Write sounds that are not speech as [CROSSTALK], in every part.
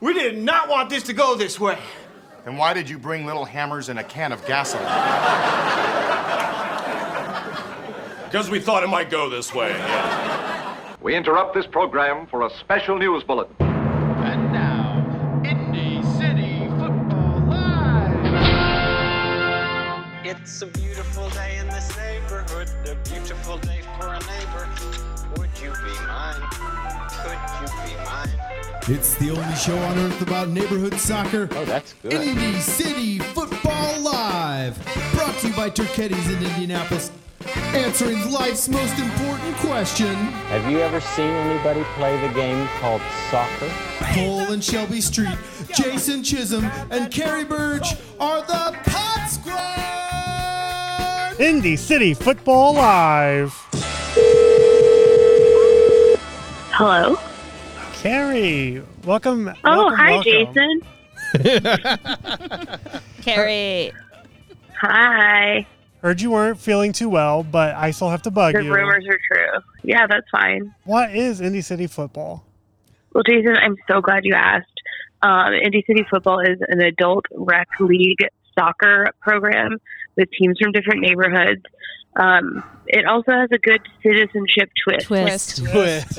We did not want this to go this way. Then why did you bring little hammers and a can of gasoline? Because we thought it might go this way. Yeah. We interrupt this program for a special news bulletin. It's the only show on earth about neighborhood soccer. Oh, that's good. Indy City Football Live. Brought to you by Turchetti's in Indianapolis. Answering life's most important question. Have you ever seen anybody play the game called soccer? Cole and Shelby Street, Jason Chisholm, and Carrie Burge are the Pod Squad. Indy City Football Live. Hello. Carrie, welcome. Oh, welcome, hi, welcome. Jason. [LAUGHS] Carrie. Hi. Heard you weren't feeling too well, but I still have to bug The you. rumors are true. Yeah, that's fine. What is Indy City Football? Well, Jason, I'm so glad you asked. Um, Indy City Football is an adult rec league soccer program with teams from different neighborhoods. Um, it also has a good citizenship twist. twist. Twist.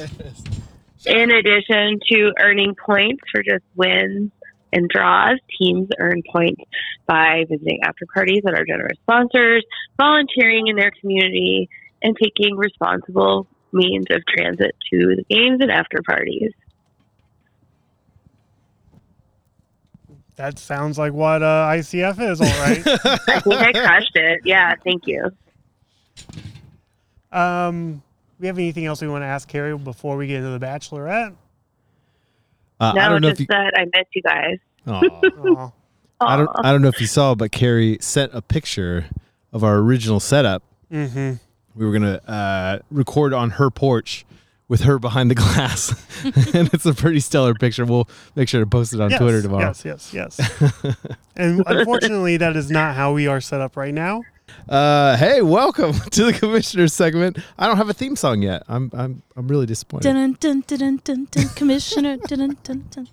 In addition to earning points for just wins and draws, teams earn points by visiting after parties that are generous sponsors, volunteering in their community, and taking responsible means of transit to the games and after parties. That sounds like what uh, ICF is, all right. [LAUGHS] I think I crushed it. Yeah, thank you. um, we have anything else we want to ask Carrie before we get into the Bachelorette? Uh, no, I don't know if just you. that I miss you guys. Aw. Aw. [LAUGHS] I don't. I don't know if you saw, but Carrie sent a picture of our original setup. Mm-hmm. We were gonna uh, record on her porch with her behind the glass, [LAUGHS] and it's a pretty stellar picture. We'll make sure to post it on yes, Twitter tomorrow. Yes, yes, yes. and unfortunately, that is not how we are set up right now. Uh, hey, welcome [LAUGHS] to the commissioner segment. I don't have a theme song yet. I'm. I'm. I'm really disappointed. Commissioner.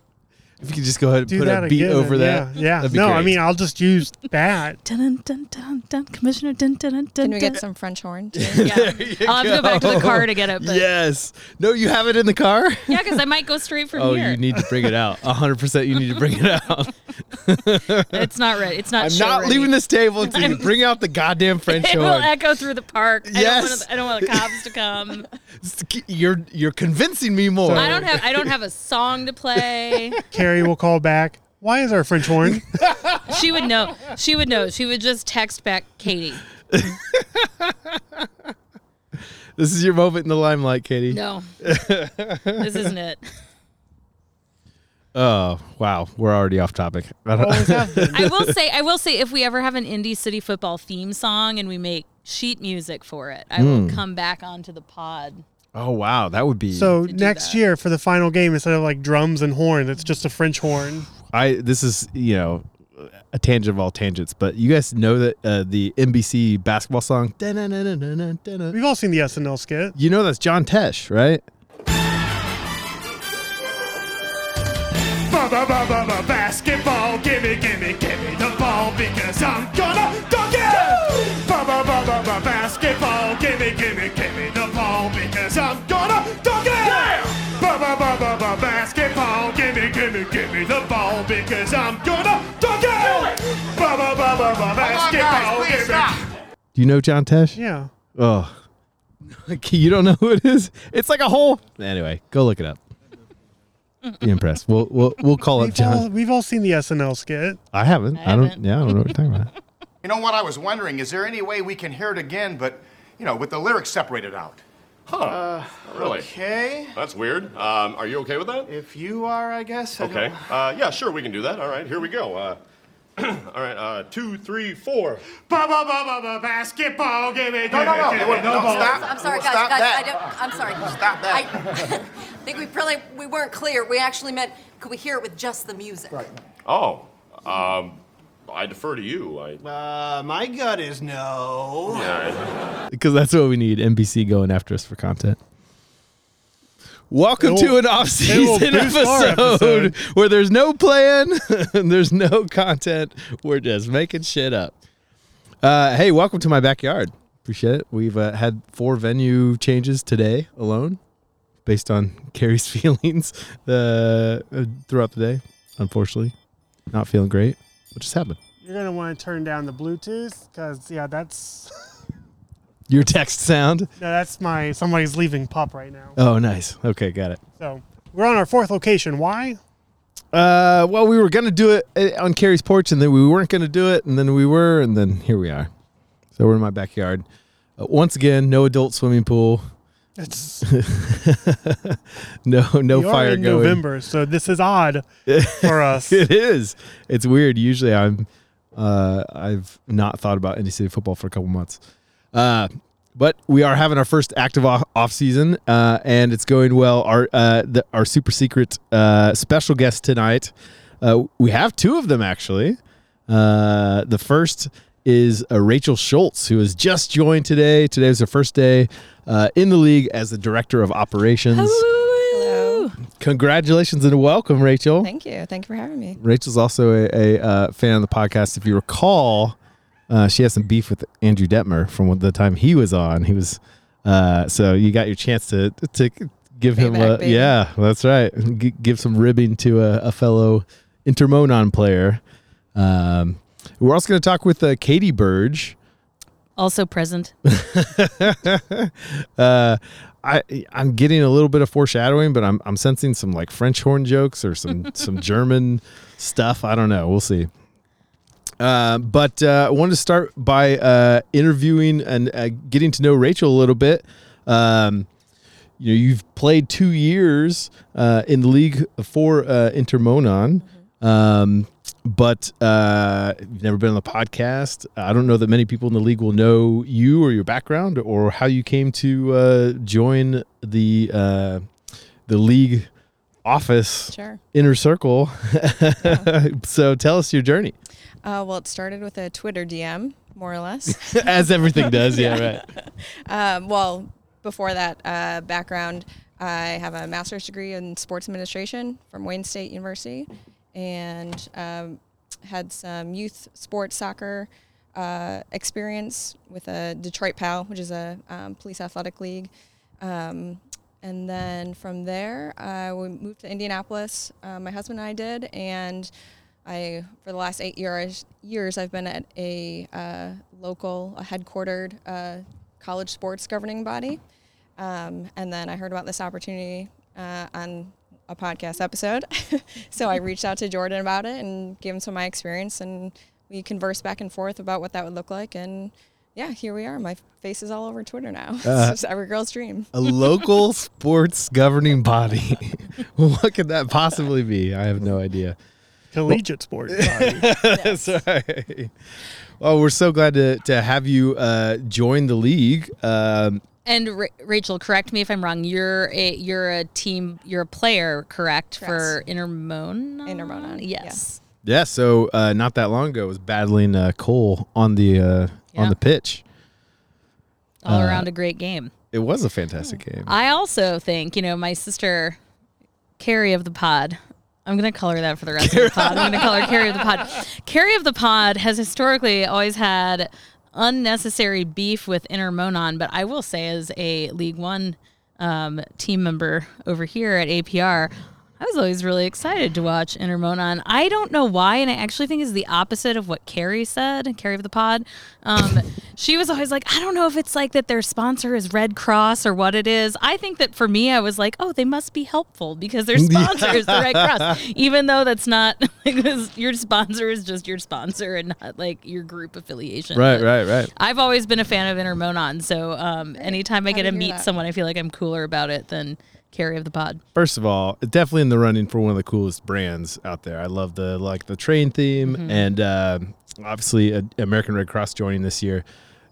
If you could just go ahead and Do put that a beat again. over and- that. Yeah, yeah. that'd No, I mean, I'll just use [LAUGHS] that. Dun, dun, dun, dun, dun, Commissioner. Dun, dun, dun, dun, Can we get some French horn? [LAUGHS] Too? Yeah. I'll have to go back to the car to get it. But Yes. No, you have it in the car. [LAUGHS] Yeah, because I might go straight from oh, here. Oh, you need to bring it out. hundred percent. You need to bring it out. It's not ready. It's not. I'm not ready. leaving this table until you I'm- bring out the goddamn French horn. It will echo through the park. Yes. I don't, want the, I don't want the cops to come. You're you're convincing me more. I don't have. I don't have a song to play. Carrie will call back. Why is our French horn? [LAUGHS] She would know. She would know. She would just text back Katie. [LAUGHS] This is your moment in the limelight, Katie. No, [LAUGHS] this isn't it. Oh wow, we're already off topic. I don't- Always have been. I will say. I will say. If we ever have an Indy City football theme song and we make sheet music for it, I will Hmm. come back onto the pod. Oh wow, that would be. So next that. year for the final game, instead of like drums and horns, it's just a French [SIGHS] horn. I this is you know a tangent of all tangents, but you guys know that uh, the NBC basketball song. We've all seen the SNL skit. You know that's John Tesh, right? Basketball, gimme, gimme, gimme the ball because I'm gonna dunk it! Basketball, gimme, gimme, Basketball, gimme, gimme, gimme the ball because I'm gonna dunk it! Basketball, gimme. Do you know John Tesh? Yeah. Oh, [LAUGHS] you don't know who it is? It's like a whole. Anyway, go look it up. Be impressed. We'll we'll we'll call up We've all, John. we've all seen the SNL skit. I haven't. I I, don't. haven't. Yeah, I don't know what you're talking about. [LAUGHS] You know what I was wondering? Is there any way we can hear it again, but, you know, with the lyrics separated out? Huh. really? Okay, That's weird. Um, are you okay with that? if you are, I guess. I Okay. don't- Uh, yeah, sure, we can do that. All right, here we go. Uh, [CLEARS THROAT] all right, uh, two, three, four. Ba ba ba ba ba basketball, gimme, gimme, No, no, no. gimme no, the no, ball. stop. I'm sorry, guys. stop guys, that. I don't, I'm sorry. Stop that. I [LAUGHS] think we probably we weren't clear. We actually meant could we hear it with just the music? Right. Oh, um, I defer to you. I. Uh, my gut is no. Yeah, [LAUGHS] Because that's what we need. NBC going after us for content. Welcome It to an it off-season boost our episode, episode. [LAUGHS] where there's no plan [LAUGHS] and there's no content. We're just making shit up. Uh, hey, welcome to my backyard. Appreciate it. We've uh, had four venue changes today alone, based on Carrie's feelings uh, uh, throughout the day. Unfortunately, not feeling great. What just happened? You're gonna want to turn down the Bluetooth because yeah, that's [LAUGHS] Your text sound. no, that's my somebody's leaving pup right now. Oh, nice. Okay, got it. So we're on our fourth location. Why? Uh, well, we were gonna do it uh, on Carrie's porch, and then we weren't gonna do it, and then we were, and then here we are. So we're in my backyard. Uh, once again, no adult swimming pool. It's [LAUGHS] no, no fire in going. November, so this is odd for [LAUGHS] us. it is. It's weird. Usually, I'm. Uh, I've not thought about Indy City football for a couple months. Uh, but we are having our first active off, off season, uh, and it's going well. Our uh, the, our super secret uh, special guest tonight. Uh, we have two of them actually. Uh, the first is uh, Rachel Schultz, who has just joined today. Today was her first day uh, in the league as the director of operations. Hello. Congratulations and welcome, Rachel. Thank you. Thank you for having me. Rachel's also a, a uh, fan of the podcast. If you recall, uh, she has some beef with Andrew Detmer from the time he was on. He was uh, so you got your chance to to give him a baby. yeah, that's right. G- give some ribbing to a, a fellow Intermonon player. Um, we're also going to talk with uh, Katie Burge. Also present. [LAUGHS] uh, I I'm getting a little bit of foreshadowing, but I'm I'm sensing some like French horn jokes or some [LAUGHS] some German stuff. I don't know. We'll see. Uh, but uh, I wanted to start by uh, interviewing and uh, getting to know Rachel a little bit. Um, you know, you've played two years uh, in the league for uh, Intermonon, um, but uh, you've never been on the podcast. I don't know that many people in the league will know you or your background or how you came to uh, join the uh, the league office Sure. inner circle. [LAUGHS] so tell us your journey. Uh, well, it started with a Twitter DM, more or less. [LAUGHS] As everything does, yeah, [LAUGHS] Um, well, before that uh, background, I have a master's degree in sports administration from Wayne State University, and um, had some youth sports soccer uh, experience with a Detroit PAL, which is a um, police athletic league. Um, and then from there, uh, we moved to Indianapolis. Uh, my husband and I did, and I for the last eight years years I've been at a uh, local, a headquartered uh, college sports governing body. Um, and then I heard about this opportunity uh, on a podcast episode, [LAUGHS] so I reached out to Jordan about it and gave him some of my experience, and we conversed back and forth about what that would look like. And yeah, here we are. My face is all over Twitter now. [LAUGHS] Uh, it's just every girl's dream. a local [LAUGHS] sports governing body. what could that possibly be? I have no idea. Collegiate sports body. That's right. Well, we're so glad to, to have you uh, join the league. Um, And Ra- Rachel, correct me if I'm wrong. You're a you're a team. You're a player, correct? For Intermonon. Intermonon. Yes. yeah, so uh, not that long ago, was battling uh, Cole on the uh, Yeah. on the pitch. All Uh, around a great game. It was a fantastic game. I also think, you know, my sister, Carrie of the Pod, I'm going to call her that for the rest of the pod. I'm going to call her Carrie of the Pod. [LAUGHS] Carrie of the Pod has historically always had unnecessary beef with Intermonon, but I will say, as a League One um, team member over here at APR, I was always really excited to watch Intermonon. I don't know why, and I actually think is the opposite of what Carrie said, Carrie of the Pod. Um, [LAUGHS] she was always like, I don't know if it's like that their sponsor is Red Cross or what it is. I think that for me, I was like, oh, they must be helpful because their [LAUGHS] sponsor is the Red Cross, even though that's not [LAUGHS] because your sponsor is just your sponsor and not like your group affiliation. Right, But right, right. I've always been a fan of Intermonon, so um, anytime I get to to meet that. someone, I feel like I'm cooler about it than Carrie of the Pod. First of all, definitely in the running for one of the coolest brands out there. I love the like the train theme, Mhm. and uh, obviously uh, American Red Cross joining this year.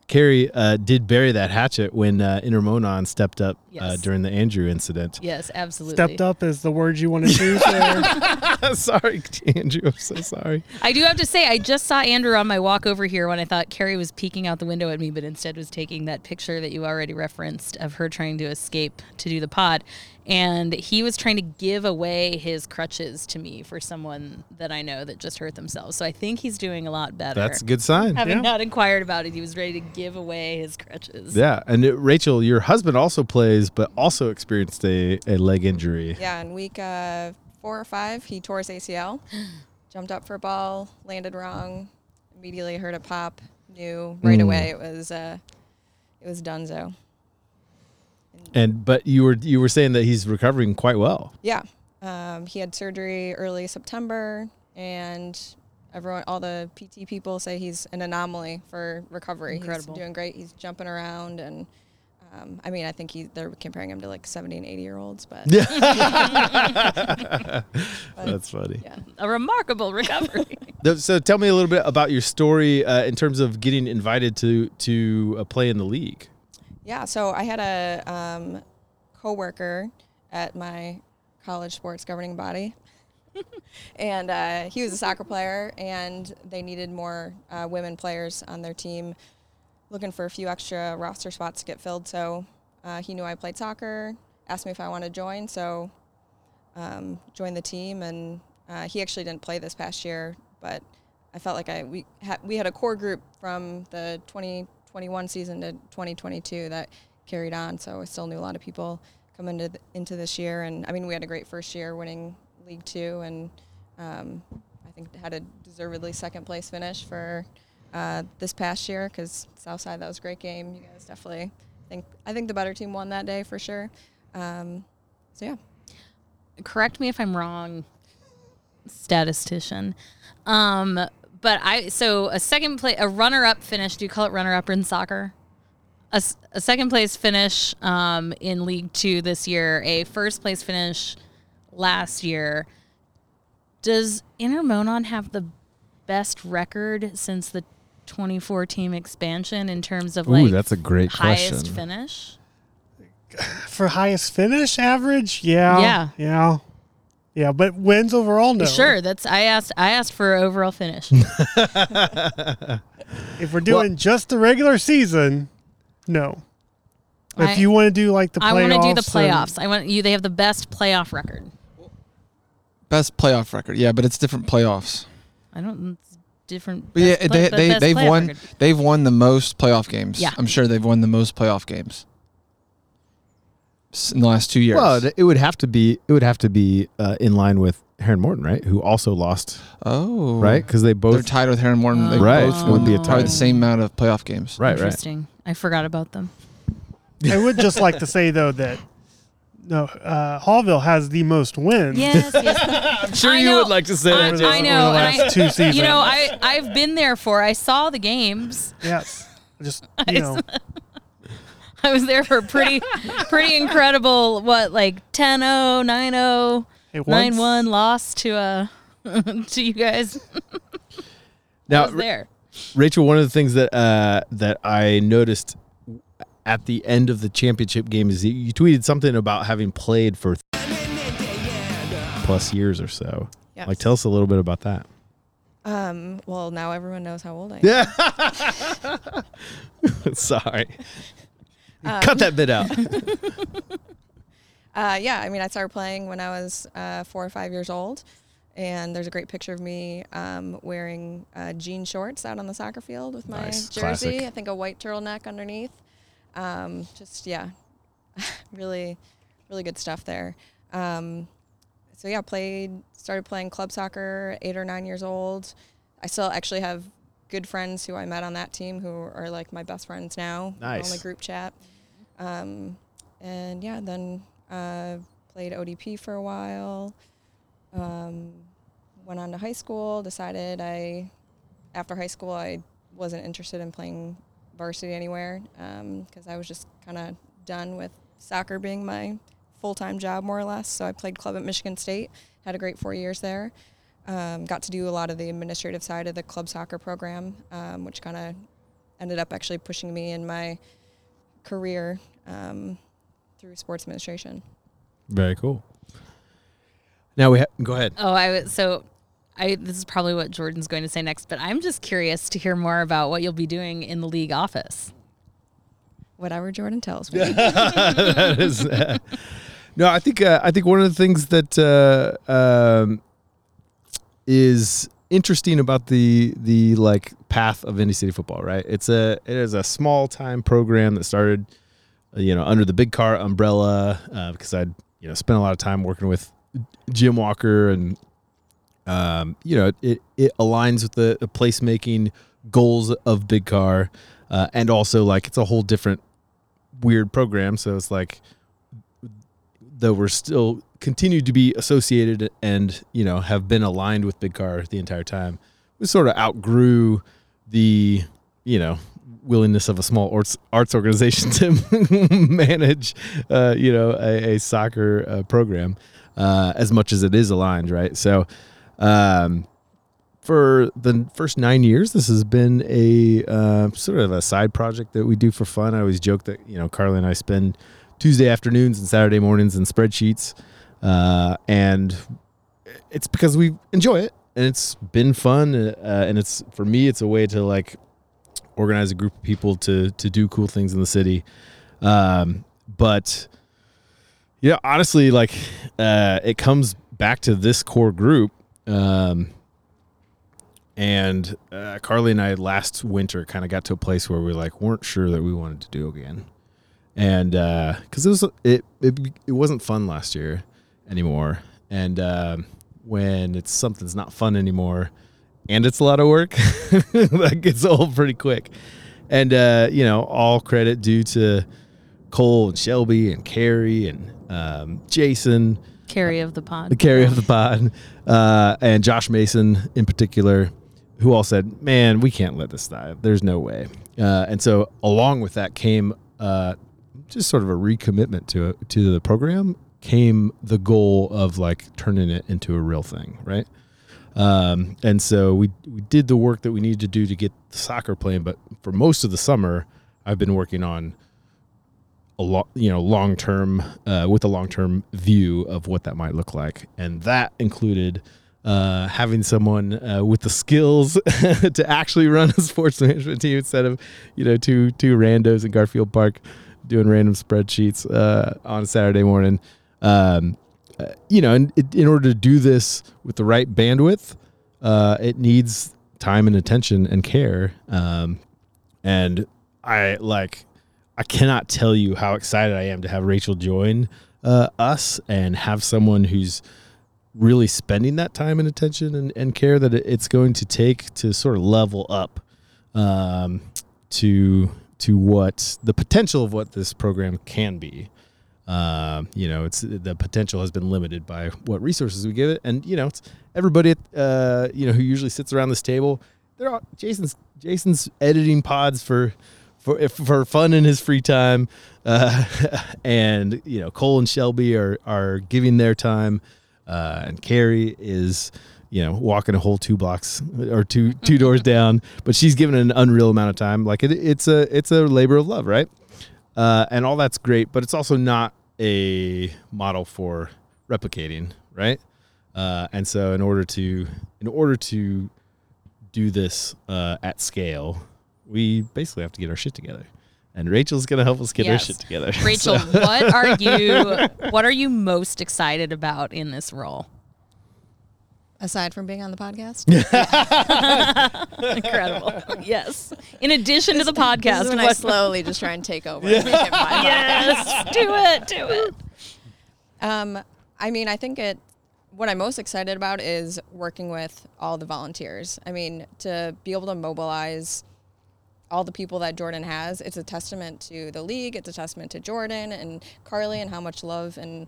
Carrie uh, did bury that hatchet when uh, Intermonon stepped up uh, during the Andrew incident. Yes, absolutely. Stepped up is the word you want to choose there. [LAUGHS] [LAUGHS] sorry, Andrew. I'm so sorry. I do have to say, I just saw Andrew on my walk over here when I thought Carrie was peeking out the window at me, but instead was taking that picture that you already referenced of her trying to escape to do the pod. And he was trying to give away his crutches to me for someone that I know that just hurt themselves. So I think he's doing a lot better. That's a good sign. Having Yeah. not inquired about it, he was ready to give away his crutches. Yeah, and it- Rachel, your husband also plays, but also experienced a, a leg injury. Yeah, in week uh, four or five, he tore his ACL. [GASPS] Jumped up for a ball, landed wrong, immediately heard a pop. Knew right Mm. away it was uh, it was Dunzo. And but you were you were saying that he's recovering quite well. Yeah, um, he had surgery early September, and everyone, all the PT people say he's an anomaly for recovery. Incredible. He's doing great. He's jumping around, and um, I mean, I think he, they're comparing him to like 70 and 80 year olds, but [LAUGHS] [LAUGHS] But, That's funny. Yeah. A remarkable recovery. [LAUGHS] So tell me a little bit about your story uh, in terms of getting invited to to uh, play in the league. Yeah, so I had a um, coworker at my college sports governing body, and uh, he was a soccer player, and they needed more uh, women players on their team, looking for a few extra roster spots to get filled. So uh, he knew I played soccer, asked me if I wanted to join, so um, joined the team, and uh, he actually didn't play this past year, but I felt like I we had we had a core group from the 2021 season to 2022 that carried on. So I still knew a lot of people coming into into this year, and I mean we had a great first year winning League Two, and um, I think had a deservedly second place finish for uh, this past year because Southside that was a great game. You guys definitely think I think the better team won that day for sure. Um, so yeah. correct me if I'm wrong, statistician. Um, but I so a second place, a runner-up finish. Do you call it runner-up in soccer? A, a second place finish um, in League Two this year. A first place finish last year. Does Intermonon have the best record since the 24 team expansion in terms of Ooh, like that's a great highest question. finish? [SIGHS] For highest finish average, yeah, Yeah. yeah, yeah. But wins overall, no. Sure, that's I asked. I asked for overall finish. [LAUGHS] If we're doing just the regular season, no. If I- you want to do like the playoffs, I want to do the and- playoffs. I want you. They have the best playoff record. Best playoff record. Yeah, but it's different playoffs. I don't. It's different. But yeah, best they play- they best they've won record. they've won the most playoff games. Yeah. I'm sure they've won the most playoff games in the last two years. Well, it would have to be it would have to be uh, in line with Herron Morton, right? Who also lost. Oh, right, because they both they're tied with Herron Morton. They right, both would be a won tie. probably the same amount of playoff games. Right, right. Interesting. I forgot about them. I would just like to say though that no, uh, Haughville has the most wins. Yes, yes. [LAUGHS] I'm sure I you know. would like to say I, that. I Jason. know. Over the last I, two seasons. You know, I I've been there for. I saw the games. Yes, just [LAUGHS] I you know, [LAUGHS] I was there for a pretty pretty incredible. What like 10-0, 9-0, 9-1 loss to uh to you guys. Now, I was there. Rachel, one of the things that uh, that I noticed at the end of the championship game is you tweeted something about having played for plus years or so. Yes. Like, tell us a little bit about that. Um, well, now everyone knows how old I am. Yeah. [LAUGHS] Sorry. Um, Cut that bit out. [LAUGHS] Uh, yeah, I mean, I started playing when I was uh, four or five years old, and there's a great picture of me um, wearing uh, jean shorts out on the soccer field with my Nice. jersey. Classic. I think a white turtleneck underneath. Um, just yeah, [LAUGHS] really, really good stuff there. Um, so yeah, played, started playing club soccer eight or nine years old. I still actually have good friends who I met on that team who are like my best friends now. We're On the group chat. Um, and yeah, then uh, played ODP for a while. Um, went on to high school. Decided I, after high school, I wasn't interested in playing varsity anywhere because I was just kind of done with soccer being my full time job, more or less. So I played club at Michigan State. Had a great four years there. Um, got to do a lot of the administrative side of the club soccer program, um, which kind of ended up actually pushing me in my career um, through sports administration. Very cool. Now we ha- go ahead. Oh, I was so. I this is probably what Jordan's going to say next, but I'm just curious to hear more about what you'll be doing in the league office. Whatever Jordan tells me. [LAUGHS] That is, uh, no, I think uh, I think one of the things that uh, um, is interesting about the the like path of Indy City football, right? It's a it is a small time program that started, uh, you know, under the big car umbrella uh, because I'd you know spent a lot of time working with Jim Walker and um, you know it it aligns with the, the placemaking goals of big car uh, and also like it's a whole different weird program. So it's like though we're still continued to be associated and you know have been aligned with big car the entire time we sort of outgrew the you know willingness of a small arts arts organization [LAUGHS] to manage uh, you know a, a soccer uh, program uh, as much as it is aligned right? So um, for the first nine years, this has been a uh, sort of a side project that we do for fun. I always joke that you know Carly and I spend Tuesday afternoons and Saturday mornings in spreadsheets, uh, and it's because we enjoy it and it's been fun. Uh, and it's for me, it's a way to like organize a group of people to to do cool things in the city. Um, but yeah, honestly, like uh, it comes back to this core group. Um, and uh, Carly and I last winter kind of got to a place where we like weren't sure that we wanted to do again, and uh because it was it, it it wasn't fun last year anymore, and um, when it's something's not fun anymore, and it's a lot of work, [LAUGHS] that gets old pretty quick, and uh, you know all credit due to Cole and Shelby and Carrie and um, Jason Carrie of the pod. the carry of the pod, uh, and Josh Mason in particular, who all said, "Man, we can't let this die. There's no way." Uh, and so, along with that came uh, just sort of a recommitment to it, to the program. Came the goal of like turning it into a real thing, right? Um, and so we we did the work that we needed to do to get the soccer playing. But for most of the summer, I've been working on a lot, you know, long term uh, with a long term view of what that might look like, and that included uh, having someone uh, with the skills [LAUGHS] to actually run a sports [LAUGHS] management team instead of you know two two randos in Garfield Park doing random spreadsheets uh, on a Saturday morning. Um, uh, you know, in, in order to do this with the right bandwidth, uh, it needs time and attention and care. Um, and I like I cannot tell you how excited I am to have Rachel join uh, us and have someone who's really spending that time and attention and, and care that it's going to take to sort of level up um, to to what the potential of what this program can be. Um, you know, it's the potential has been limited by what resources we give it, and you know, it's everybody uh, you know who usually sits around this table. They're all Jason's Jason's editing pods for for for fun in his free time, uh, [LAUGHS] and you know Cole and Shelby are are giving their time, uh, and Carrie is you know walking a whole two blocks or two two doors [LAUGHS] down, but she's given an unreal amount of time. Like it, it's a it's a labor of love, right? Uh, and all that's great, but it's also not a model for replicating, right? Uh, and so in order to in order to do this uh, at scale, we basically have to get our shit together. And Rachel's gonna help us get our shit together. [LAUGHS] Rachel, So- what are [LAUGHS] you what are you most excited about in this role? Aside from being on the podcast, [LAUGHS] Incredible. yes. In addition to the This is podcast, when I slowly just try and take over. and make it Yes, do it, do it. Um, I mean, I think it. What I'm most excited about is working with all the volunteers. I mean, to be able to mobilize all the people that Jordan has, it's a testament to the league. It's a testament to Jordan and Carly and how much love and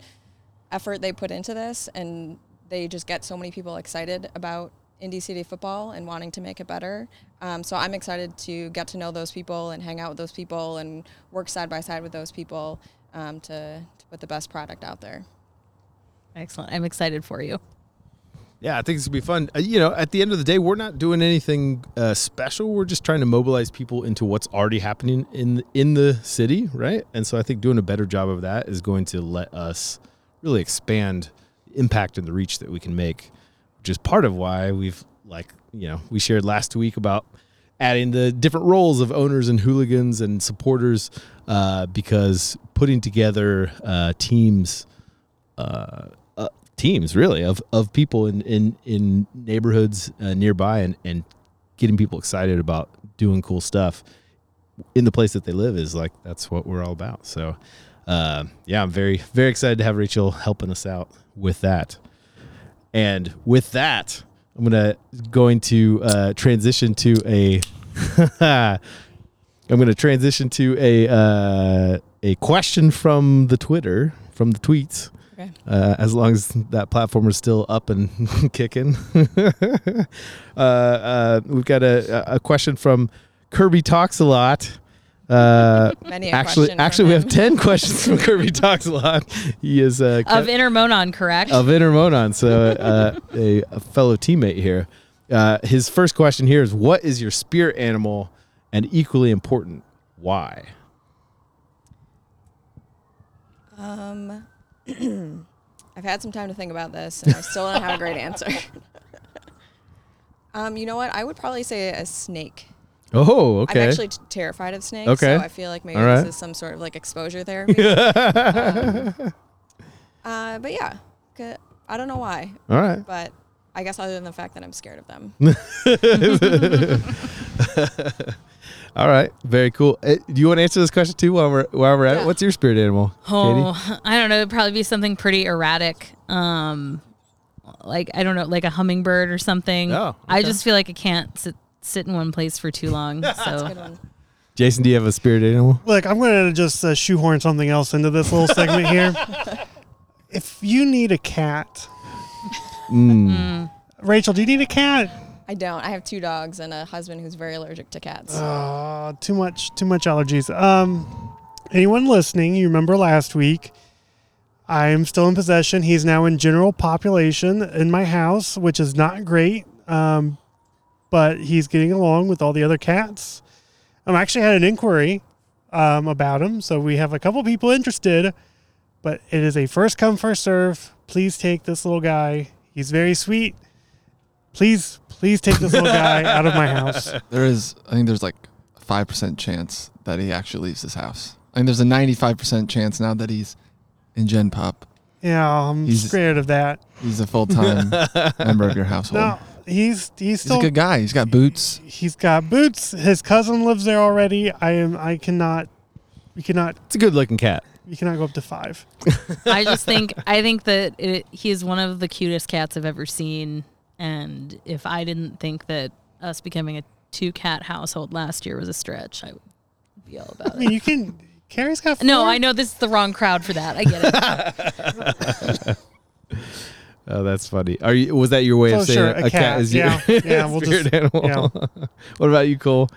effort they put into this, and they just get so many people excited about Indy City football and wanting to make it better. Um, so I'm excited to get to know those people and hang out with those people and work side by side with those people um, to, to put the best product out there. Excellent. I'm excited for you. Yeah, I think it's gonna be fun. Uh, you know, at the end of the day, we're not doing anything uh, special. We're just trying to mobilize people into what's already happening in in the city, right? And so I think doing a better job of that is going to let us really expand impact and the reach that we can make, which is part of why we've like you know we shared last week about adding the different roles of owners and hooligans and supporters uh, because putting together uh, teams uh, teams really of, of people in in, in neighborhoods uh, nearby and, and getting people excited about doing cool stuff in the place that they live is like that's what we're all about. So uh, yeah i'm very very excited to have rachel helping us out with that. And with that i'm gonna going to uh, transition to a [LAUGHS] i'm gonna transition to a uh, a question from the twitter from the tweets Okay. uh, as long as that platform is still up and [LAUGHS] kicking. [LAUGHS] uh, uh, we've got a, a question from Kirby Talks a Lot. Uh, [LAUGHS] Many a actually, actually, we have ten questions from Kirby Talks a Lot. He is uh, Of Kev- Intermonon, correct? of Intermonon, so uh, a, a fellow teammate here. Uh, his first question here is: What is your spirit animal, and equally important, why? Um, [CLEARS THROAT] I've had some time to think about this, and I still don't have a great answer. [LAUGHS] um, you know what? I would probably say a snake. Oh, okay. I'm actually t- terrified of snakes, Okay. so I feel like maybe All right. this is some sort of like exposure [LAUGHS] therapy. um, uh, but yeah, c- I don't know why. All right. But I guess other than the fact that I'm scared of them. [LAUGHS] All right, very cool. Uh, do you want to answer this question too while we're while we're at it? What's your spirit animal, Katie? Oh, I don't know. It'd probably be something pretty erratic. Um, like I don't know, like a hummingbird or something. Oh, I just feel like I can't sit sit in one place for too long. [LAUGHS] So Jason, do you have a spirit animal? Look, I'm going to just uh, shoehorn something else into this little segment here. [LAUGHS] If you need a cat, Mm. Rachel, do you need a cat? I don't. I have two dogs and a husband who's very allergic to cats. Uh, too much, too much allergies. Um, anyone listening? You remember last week? I am still in possession. He's now in general population in my house, which is not great. Um, but he's getting along with all the other cats. I'm actually had an inquiry um, about him, so we have a couple people interested. But it is a first come first serve. Please take this little guy. He's very sweet. Please, please take this little guy [LAUGHS] out of my house. There is, I think there's like a 5% chance that he actually leaves his house. I think there's a 95% chance now that he's in Gen Pop. Yeah, I'm He's- scared of that. He's a full time [LAUGHS] member of your household. No, he's he's He's still a good guy. He's got boots. He's got boots. His cousin lives there already. I am. I cannot. We cannot. It's a good looking cat. You cannot go up to five. I just think I think that it, he is one of the cutest cats I've ever seen. And if I didn't think that us becoming a two cat household last year was a stretch, I would be all about it. I mean, you can. Carrie's got. No. I know this is the wrong crowd for that. I get it. [LAUGHS] Oh, that's funny. Are you? Was that your way So of saying sure, a, a cat, cat, is your yeah. Yeah, [LAUGHS] we'll spirit just- animal? [LAUGHS] what about you, Cole?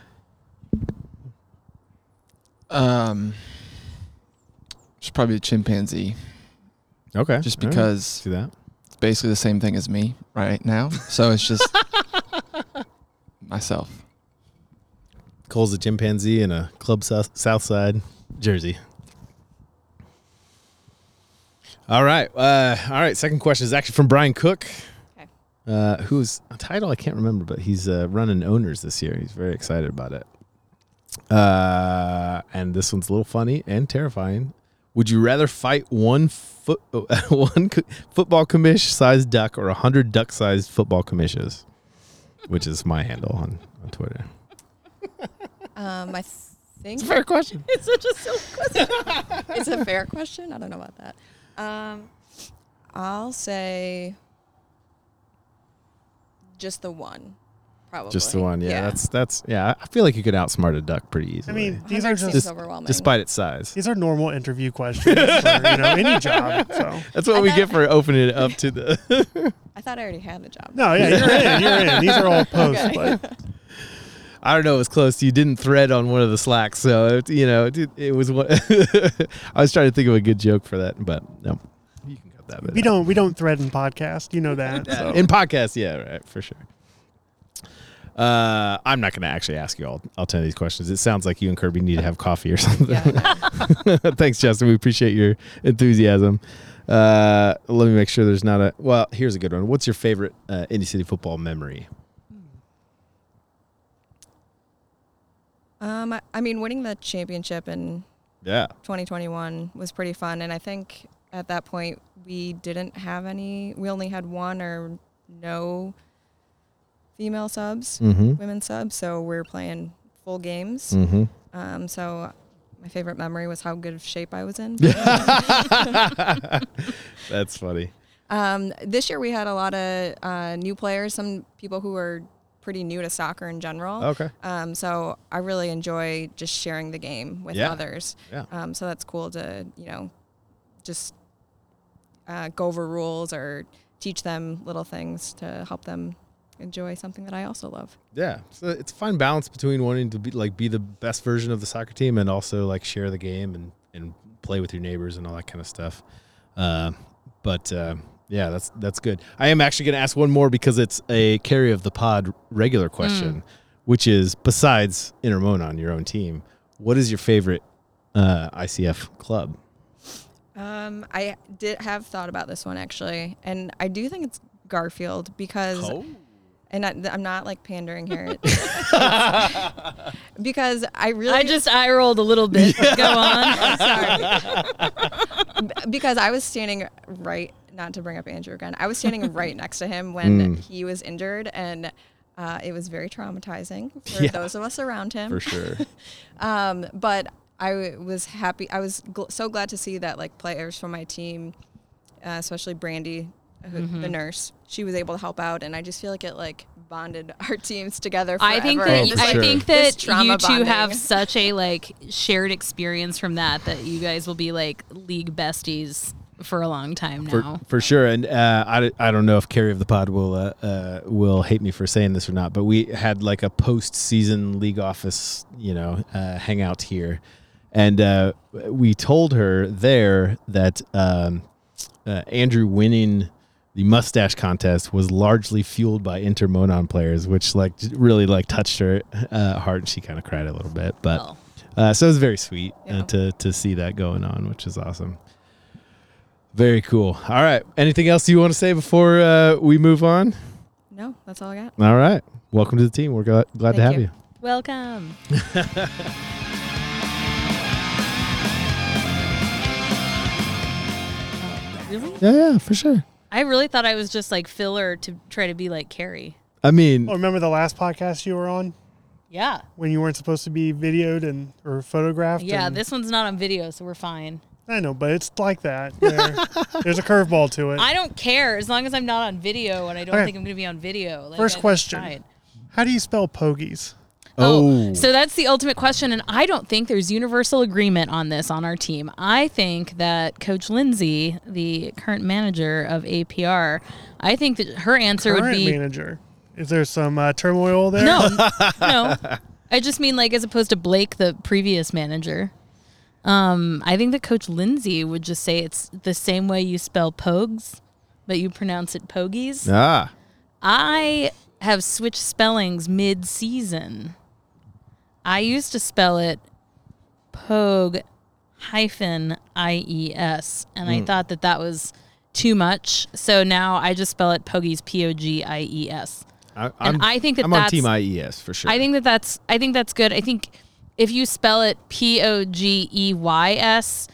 Um, it's probably a chimpanzee. Okay. Just all right. because See that? It's basically the same thing as me right now. So it's just [LAUGHS] myself. Cole's a chimpanzee in a club south, south side jersey. All right. Uh, all right. Second question is actually from Brian Cook, uh, who's a title I can't remember, but he's uh, running owners this year. He's very excited about it. Uh, and this one's a little funny and terrifying. Would you rather fight one foot, [LAUGHS] one football commish sized duck or a hundred duck sized football commishes? Which is my handle on, on Twitter. [LAUGHS] Um, I think It's a fair question. [LAUGHS] it's such a silly question. it's a fair question. I don't know about that. Um, I'll say just the one, probably. Just the one, yeah, That's that's yeah. I feel like you could outsmart a duck pretty easily. I mean, these are 100 seems just overwhelming. despite its size. these are normal interview questions [LAUGHS] for you know any job. So That's what we get for opening it up to the. [LAUGHS] I thought I already had the job. no, yeah, you're in. You're in. These are all posts, Okay. but I don't know. It was close. You didn't thread on one of the slacks, so it, you know it, it was. One [LAUGHS] I was trying to think of a good joke for that, but no, you can cut that. Bit we out. don't we don't thread in podcast. You know that. So. In podcast, yeah, right, for sure. Uh, I'm not going to actually ask you all. All ten of these questions. It sounds like you and Kirby need to have coffee or [LAUGHS] something. [LAUGHS] Thanks, Justin. We appreciate your enthusiasm. Uh, let me make sure there's not a. Well, here's a good one. What's your favorite uh, Indy City football memory? Um, I, I mean, winning the championship in Yeah. 2021 was pretty fun, and I think at that point we didn't have any. We only had one or no female subs, Mhm. women subs, so we are playing full games. Mhm. Um, so my favorite memory was how good of shape I was in. [LAUGHS] That's funny. Um, this year we had a lot of uh, new players, some people who are pretty new to soccer in general. Okay. Um, so I really enjoy just sharing the game with Yeah. others. Yeah. Um, so that's cool to you know, just uh, go over rules or teach them little things to help them enjoy something that I also love. Yeah, so it's a fine balance between wanting to be like be the best version of the soccer team and also like share the game and and play with your neighbors and all that kind of stuff. Uh, but uh, yeah, that's that's good. I am actually going to ask one more because it's a carry of the pod regular question, which is besides Intermonon your own team, what is your favorite uh, ICF club? Um, I did have thought about this one actually, and I do think it's Garfield because, Oh. And I, I'm not like pandering here, [LAUGHS] [LAUGHS] because I really I just eye rolled a little bit. Go on. [LAUGHS] Sorry. Because I was standing right, not to bring up Andrew again, I was standing right next to him when Mm. he was injured, and uh, it was very traumatizing for Yeah. those of us around him. For sure. um, but I w- was happy. I was gl- so glad to see that like players from my team, uh, especially Brandy, who, the nurse, she was able to help out, and I just feel like it like bonded [LAUGHS] our teams together. I think forever. that Just, I like, think that you two bonding. have such a [LAUGHS] like shared experience from that that you guys will be like league besties for a long time for, now. for sure. And uh, I, I don't know if Carrie of the Pod will uh, uh, will hate me for saying this or not, but we had like a post season league office, you know, uh, hangout here, and uh, we told her there that um, uh, Andrew winning the mustache contest was largely fueled by Intermonon players, which like really like touched her uh, heart, and she kind of cried a little bit. But uh, so it was very sweet uh, to to see that going on, which is awesome. Very cool. All right. Anything else you want to say before uh, we move on? No, that's all I got. All right. Welcome to the team. We're glad, glad to have you. you. Welcome. [LAUGHS] really? Yeah, yeah, for sure. I really thought I was just like filler to try to be like Carrie. I mean, Oh, remember the last podcast you were on Yeah. when you weren't supposed to be videoed and or photographed? Yeah, and- this one's not on video, so we're fine. I know, but it's like that. There- [LAUGHS] there's a curveball to it. I don't care as long as I'm not on video and I don't Okay. think I'm going to be on video. Like, First I- question: fine. How do you spell pogies? Oh, So that's the ultimate question, and I don't think there's universal agreement on this on our team. I think that Coach Lindsay, the current manager of APR, I think that her answer Current would be manager. Is there some uh, turmoil there? no, [LAUGHS] no. I just mean like as opposed to Blake, the previous manager. Um, I think that Coach Lindsay would just say it's the same way you spell pogs, but you pronounce it pogies. ah, I have switched spellings mid-season. I used to spell it pogue hyphen I E S, and I Mm. thought that that was too much. So now I just spell it pogies P O G I E S. I, And I'm, think that I'm on that's- Team IES for sure. I think that that's I think that's good. I think if you spell it P O G E Y S,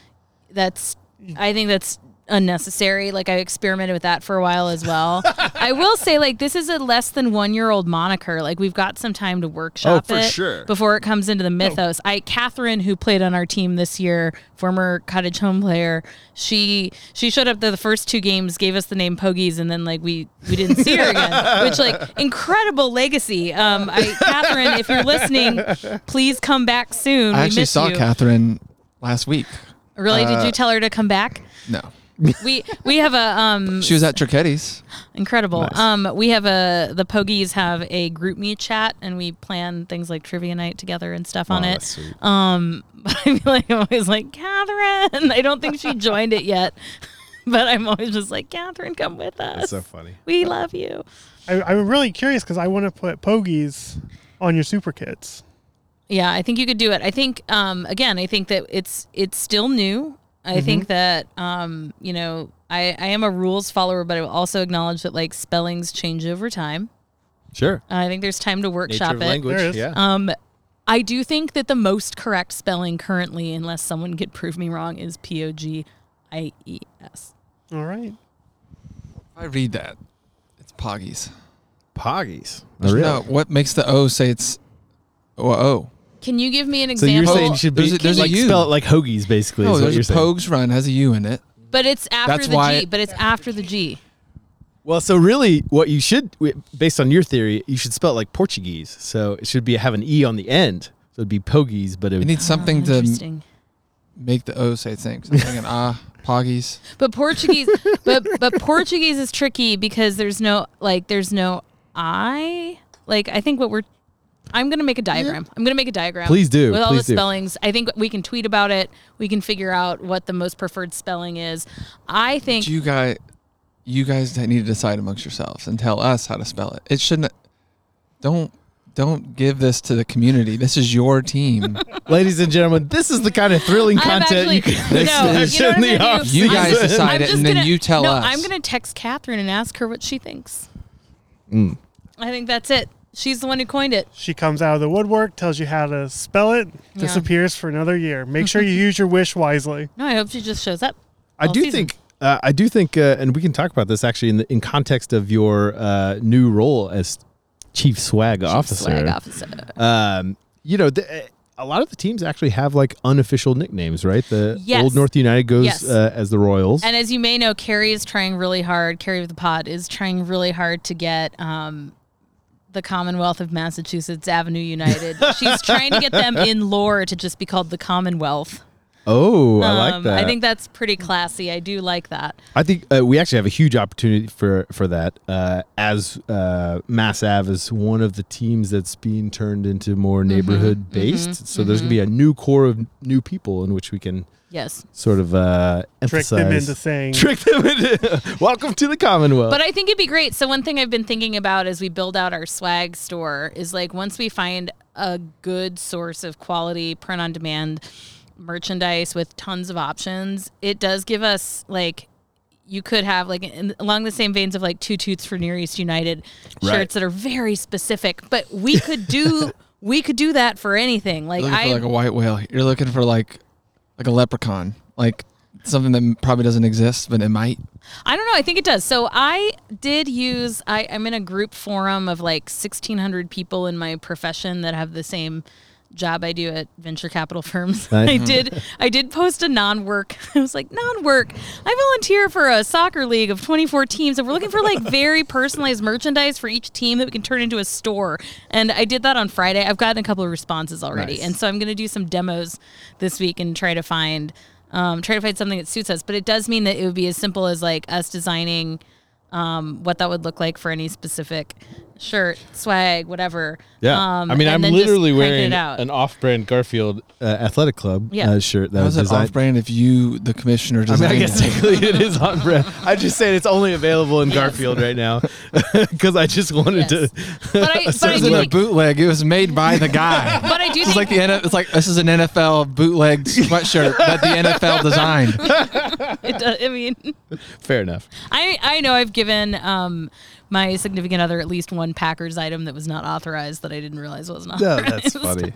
that's I think that's unnecessary. Like I experimented with that for a while as well. I will say like this is a less than one year old moniker. Like we've got some time to workshop Oh, it sure. before it comes into the mythos. I Catherine who played on our team this year, former cottage home player, she she showed up to the first two games, gave us the name Pogies, and then like we we didn't see her again. [LAUGHS] Which like incredible legacy. Um I Catherine, if you're listening, please come back soon. I we actually saw you. Catherine last week. Really? Did Uh, you tell her to come back? No. We we have a um She was at Turchetti's. Incredible. Nice. Um, we have a the Pogies have a group meet chat, and we plan things like trivia night together and stuff on Oh, it. that's sweet. Um, [LAUGHS] but I feel like I'm always like Catherine. I don't think she [LAUGHS] joined it yet, [LAUGHS] but I'm always just like Catherine, come with us. That's so funny. We love you. I, I'm really curious because I want to put pogies on your super kits. Yeah, I think you could do it. I think um, again, I think that it's it's still new. I Mhm. think that um, you know, I, I am a rules follower, but I will also acknowledge that like spellings change over time. Sure. I think there's time to workshop of it. language, There is. yeah. Um, I do think that the most correct spelling currently, unless someone could prove me wrong, is P O G I E S. All right. I read that. It's Poggies. Poggies. There's No, what makes the O say it's O O? Can you give me an So you're example? saying you should be There's a- there's a like U. spell it like hoagies, basically. No, is what there's you're a saying. Pogues run has a U in it. but it's after That's the why- G. But it's after the G. Well, so really, what you should, based on your theory, you should spell it like Portuguese. So it should be have an e on the end. So it'd be pogies, but it It would needs something Oh, to interesting. make the O say things. thing. So I'm thinking [LAUGHS] ah, Poggies. But Portuguese, but [LAUGHS] but Portuguese is tricky because there's no like there's no I. Like I think what we're, I'm gonna make a diagram. I'm gonna make a diagram. Please do, with all please the do. spellings. I think we can tweet about it. We can figure out what the most preferred spelling is. I think But you guys, you guys need to decide amongst yourselves and tell us how to spell it. It shouldn't. Don't don't give this to the community. This is your team. [LAUGHS] Ladies and gentlemen, this is the kind of thrilling I'm content actually- you can [LAUGHS] no, you know what I'm the gonna off do? You guys season. decide I'm it, just and then gonna- you tell no, us. I'm gonna text Catherine and ask her what she thinks. Mm. I think that's it. She's the one who coined it. She comes out of the woodwork, tells you how to spell it, Yeah. disappears for another year. Make sure you [LAUGHS] use your wish wisely. No, I hope she just shows up. I do season. think. Uh, I do think, uh, and we can talk about this actually in the in context of your uh, new role as chief swag officer. swag officer. Um, you know, the, a lot of the teams actually have like unofficial nicknames, right? The Yes. Old North United goes Yes. uh, as the Royals. And as you may know, Carrie is trying really hard. Carrie of the Pod is trying really hard to get um, the Commonwealth of Massachusetts Avenue United. She's trying to get them in lore to just be called the Commonwealth. oh, I like Um, that. I think that's pretty classy. I do like that. I think uh, we actually have a huge opportunity for for that uh, as uh, Mass Ave is one of the teams that's being turned into more Mm-hmm. neighborhood based. mhm, so there's gonna be a new core of new people in which we can Yes. sort of uh, Trick them into saying- trick them into [LAUGHS] welcome to the Commonwealth. But I think it'd be great. So one thing I've been thinking about as we build out our swag store is like once we find a good source of quality print on demand merchandise with tons of options, it does give us like you could have like in, along the same veins of like two toots for Near East United Right. shirts that are very specific, but we could do [LAUGHS] we could do that for anything. Like You're looking I for like a white whale. You're looking for like like a leprechaun, like something that probably doesn't exist, but it might. I don't know. I think it does. So I did use. I, I'm in a group forum of like 1,600 people in my profession that have the same job I do at venture capital [LAUGHS] firms. Right. I did. I did post a non-work. [LAUGHS] I was like non-work. I volunteer for a soccer league of 24 teams, and we're looking for like [LAUGHS] very personalized merchandise for each team that we can turn into a store. And I did that on Friday. I've gotten a couple of responses already, Nice. and so I'm going to do some demos this week and try to find um, try to find something that suits us. But it does mean that it would be as simple as like us designing um, what that would look like for any specific shirt, swag, whatever. Yeah, Um, I mean, I'm literally wearing out. an off-brand Garfield uh, Athletic Club Yeah. uh, shirt that How was is it designed. off-brand if you, the commissioner, I mean, I guess technically it is on brand. I just saying it's only available in Garfield right now [LAUGHS] because I just wanted to. But I, [LAUGHS] but This I isn't do a think, bootleg. It was made by the guy. [LAUGHS] but I do This is think like the N- it's like this is an NFL bootleg sweatshirt that the NFL designed. it does, I mean, Fair enough. I I know I've given um my significant other at least one Packers item that was not authorized that I didn't realize wasn't No, authorized. that's funny.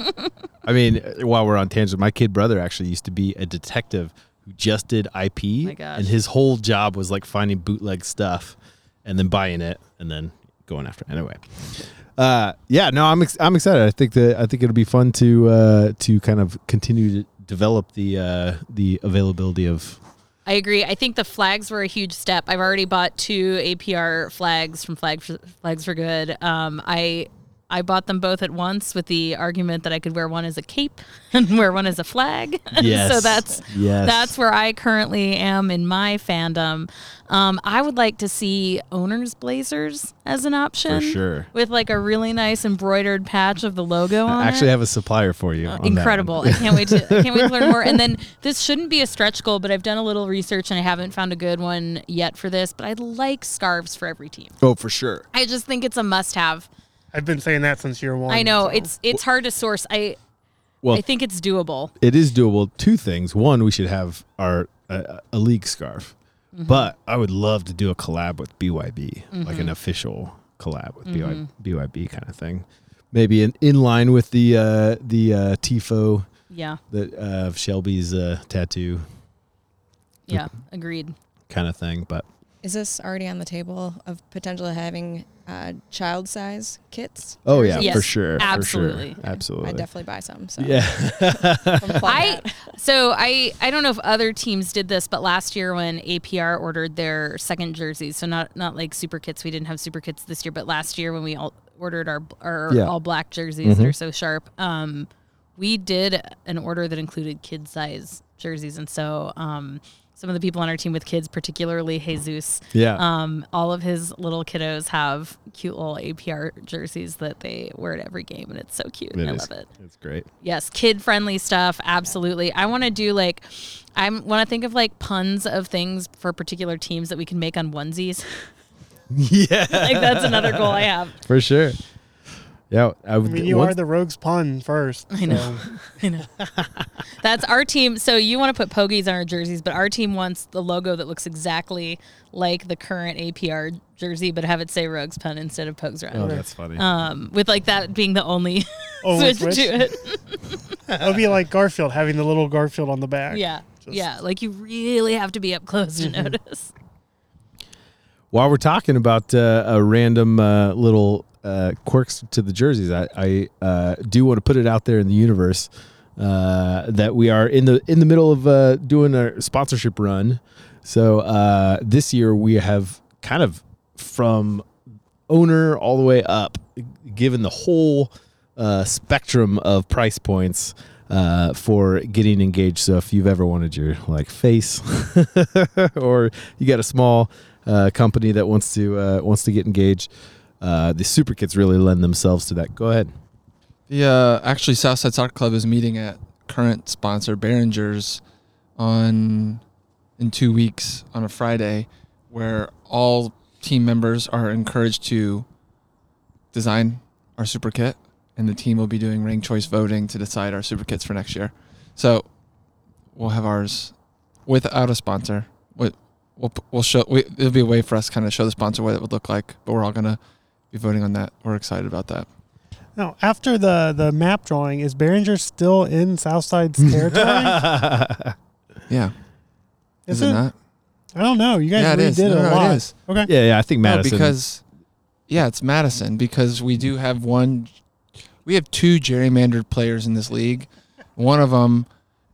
I mean, while we're on tangent, my kid brother actually used to be a detective who just did IP, my gosh. and his whole job was like finding bootleg stuff and then buying it and then going after. it. Anyway, uh, yeah, no, I'm ex- I'm excited. I think that I think it'll be fun to uh, to kind of continue to develop the uh, the availability of. I agree. I think the flags were a huge step. I've already bought two APR flags from Flag for, Flags for Good. Um, I I bought them both at once with the argument that I could wear one as a cape [LAUGHS] and wear one as a flag. [LAUGHS] Yes. so that's Yes. that's where I currently am in my fandom. Um, I would like to see owners blazers as an option sure. with like a really nice embroidered patch of the logo on I actually it. have a supplier for you. on that. Uh, Incredible! I can't wait to I can't wait to learn [LAUGHS] more. And then this shouldn't be a stretch goal, but I've done a little research and I haven't found a good one yet for this. But I'd like scarves for every team. oh, for sure. I just think it's a must-have. I've been saying that since year one. I know so. it's it's hard to source. I Well, I think it's doable. It is doable. Two things. One, we should have our uh, a league scarf. Mhm. But I would love to do a collab with BYB, like an Mhm. official collab with Mhm. BY, BYB kind of thing. Maybe in, in line with the uh, the uh, tifo, Yeah. that uh, of Shelby's uh, tattoo, Yeah, agreed. kind of thing. But Is this already on the table of potentially having uh, child size kits? oh yeah, Yes, for sure, for sure. absolutely. absolutely. I'd definitely buy some. So Yeah. [LAUGHS] I so I I don't know if other teams did this, but last year when APR ordered their second jerseys, so not not like super kits, we didn't have super kits this year, but last year when we all ordered our our Yeah. all black jerseys that Mhm. are so sharp, um, we did an order that included kid size jerseys, and so um. Some of the people on our team with kids, particularly Jesus, Yeah. um, all of his little kiddos have cute little APR jerseys that they wear at every game, and it's so cute. It I is. love it. It's great. Yes, kid friendly stuff. Absolutely. I want to do like, I want to think of like puns of things for particular teams that we can make on onesies. [LAUGHS] [LAUGHS] Yeah, like that's another goal I have. for sure. Yeah, I, I mean, you once- are the rogues pun first. I know. so- [LAUGHS] I know. That's our team. So you want to put pogies on our jerseys, but our team wants the logo that looks exactly like the current APR jersey, but have it say Rogues Pun instead of Pogues Run. Oh, that's funny. Um, with like that being the only [LAUGHS] Only switch, switch? to it. It would be like Garfield having the little Garfield on the back. yeah. yeah. Like you really have to be up close to [LAUGHS] Mhm. notice. While we're talking about uh, a random uh, little uh, quirks to the jerseys, I, I uh, do want to put it out there in the universe uh, that we are in the in the middle of uh, doing a sponsorship run. So this year we have kind of from owner all the way up, given the whole spectrum of price points uh, for getting engaged. So if you've ever wanted your like face, [LAUGHS] or you got a small uh, company that wants to uh, wants to get engaged, uh, the super kits really lend themselves to that. Go ahead. The uh, actually Southside Soccer Club is meeting at current sponsor Behringer's on in two weeks on a Friday, where all team members are encouraged to design our super kit, and the team will be doing ring choice voting to decide our super kits for next year. So we'll have ours without a sponsor. We- We'll we'll show. We, it'll be a way for us to kind of show the sponsor what it would look like, but we're all gonna be voting on that. We're excited about that. Now, after the the map drawing, is Behringer still in Southside's [LAUGHS] territory? [LAUGHS] Yeah. Is Is, it, it? not? I don't know. You guys yeah, it is. redid No, a no, lot. It is. Okay. Yeah, yeah. I think No, Madison. because yeah, it's Madison because we do have one. We have two gerrymandered players in this league. One of them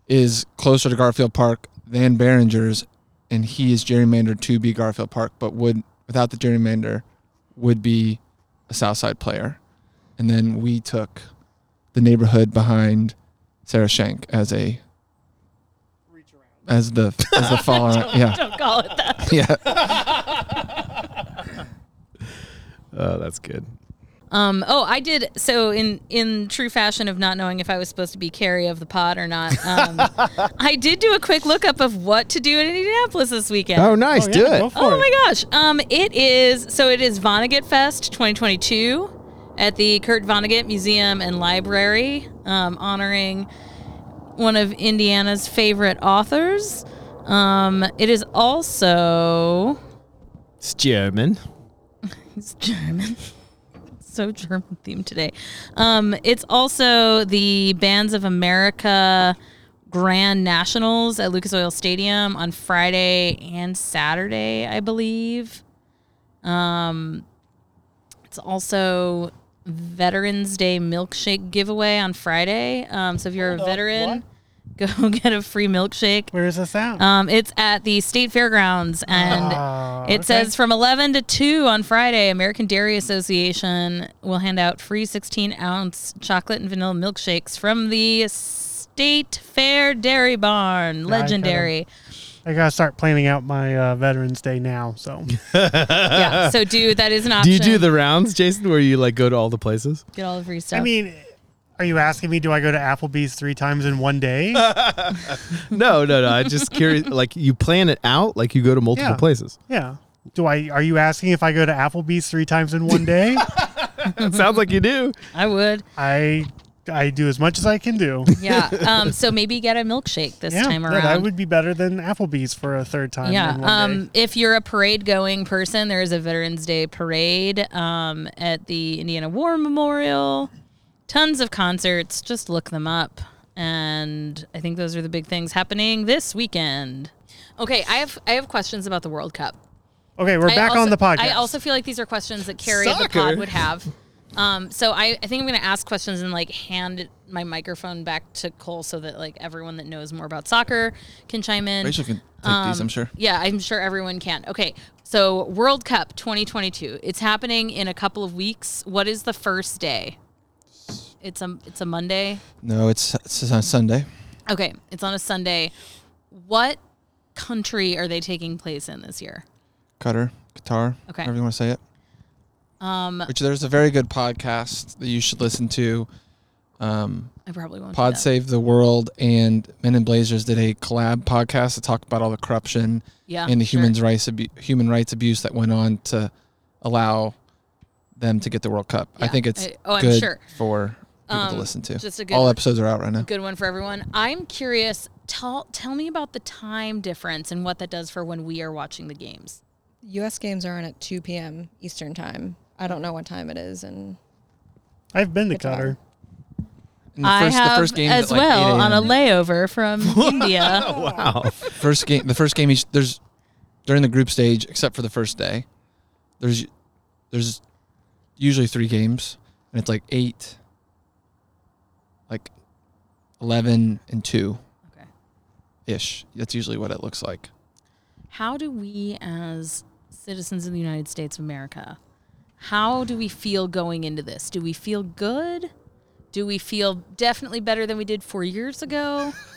is closer to Garfield Park than Behringer's, and he is gerrymandered to be Garfield Park, but would without the gerrymander would be a Southside player. And then we took the neighborhood behind Sarah Shank as a reach around. as the as the [LAUGHS] follower. Don't- yeah. don't call it that. Yeah. [LAUGHS] oh, that's good. Um, oh, I did. So in in true fashion of not knowing if I was supposed to be carry of the pod or not, um, [LAUGHS] I did do a quick lookup of what to do in Indianapolis this weekend. Oh, nice. Oh, Do yeah, it. oh it. my gosh. Um, it is so it is Vonnegut Fest 2022 at the Kurt Vonnegut Museum and Library, um, honoring one of Indiana's favorite authors. Um, it is also It's German. [LAUGHS] it's German. So [LAUGHS] German themed today. Um, it's also the Bands of America Grand Nationals at Lucas Oil Stadium on Friday and Saturday, I believe. Um, it's also Veterans Day milkshake giveaway on Friday. Um, so if you're a veteran, [LAUGHS] go get a free milkshake. Where is this at? Um, it's at the State Fairgrounds, and Ah, it okay. says from 11 to 2 on Friday, American Dairy Association will hand out free 16 ounce chocolate and vanilla milkshakes from the State Fair Dairy Barn. Yeah, Legendary. I gotta start planning out my uh, Veterans Day now. So [LAUGHS] yeah. So do that is an option. Do you do the rounds, Jason, where you like go to all the places? get all the free stuff? I mean, are you asking me? Do I go to Applebee's three times in one day? [LAUGHS] No, no, no. I just curious. [LAUGHS] Like you plan it out, like you go to multiple Yeah. places. Yeah. Do I? Are you asking if I go to Applebee's three times in one day? It [LAUGHS] Sounds like you do. I would. I I do as much as I can do. Yeah. Um, so maybe get a milkshake this yeah, time yeah, around. that would be better than Applebee's for a third time. Yeah. in one day. Um, if you're a parade going person, there is a Veterans Day parade um, at the Indiana War Memorial. Tons of concerts. Just look them up. And I think those are the big things happening this weekend. Okay, I have I have questions about the World Cup. Okay, we're I back also- on the podcast. I also feel like these are questions that Carrie of the pod would have. Um, so I, I think I'm going to ask questions and like hand my microphone back to Cole so that like everyone that knows more about soccer can chime in. Rachel can take these, I'm sure. Yeah, I'm sure everyone can. Okay, so World Cup 2022. It's happening in a couple of weeks. What is the first day? It's a it's a Monday. No, it's it's on Sunday. Okay, it's on a Sunday. What country are they taking place in this year? Qatar, Qatar. Okay. However you want to say it. Um, Which there's a very good podcast that you should listen to. Um, I probably won't Pod. Save the World and Men in Blazers did a collab podcast to talk about all the corruption Yeah, and the sure. human rights abu- human rights abuse that went on to allow them to get the World Cup. I think it's I- oh, I'm sure. for people to Um, listen to. just a good all one. episodes are out right now. Good one for everyone. I'm curious. Tell tell me about the time difference and what that does for when we are watching the games. U.S. games are on at 2 p.m. Eastern time. I don't know what time it is, and I've been to Qatar. Qatar. And the I first- the have first game's as like, well on a layover from [LAUGHS] India. wow. first game, the first game, each, there's during the group stage, except for the first day, there's there's usually three games, and it's like eight, 11 and 2 okay. ish. That's usually what it looks like. How do we, as citizens of the United States of America, how do we feel going into this? Do we feel good? Do we feel definitely better than we did four years ago? [LAUGHS]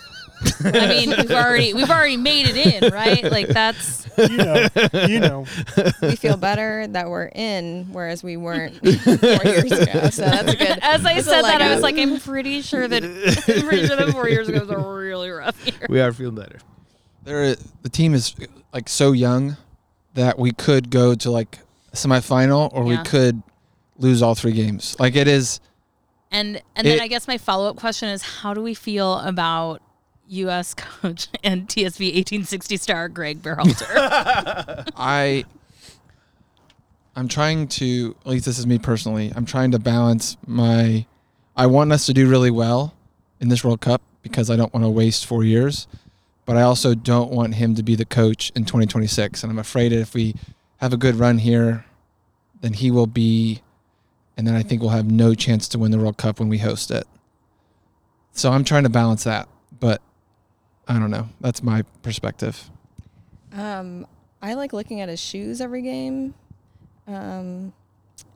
I mean, we've already we've already made it in, right? Like that's You know, you know. we feel better that we're in, whereas we weren't [LAUGHS] four years ago. So that's good. As I that's a said that, I was like, I'm pretty sure that I'm pretty sure that four years ago was a really rough year. We are feeling better. There, the team is like so young that we could go to like semifinal, or Yeah. we could lose all three games. Like it is. And and then I guess my follow up question is, how do we feel about U.S. coach [LAUGHS] and TSV 1860 star Greg Berhalter? [LAUGHS] I I'm trying to at least this is me personally. I'm trying to balance my I want us to do really well in this World Cup because I don't want to waste 4 years, but I also don't want him to be the coach in 2026 and I'm afraid that if we have a good run here then he will be and then I think we'll have no chance to win the World Cup when we host it. So I'm trying to balance that, but I don't know. That's my perspective. Um, I like looking at his shoes every game. Um,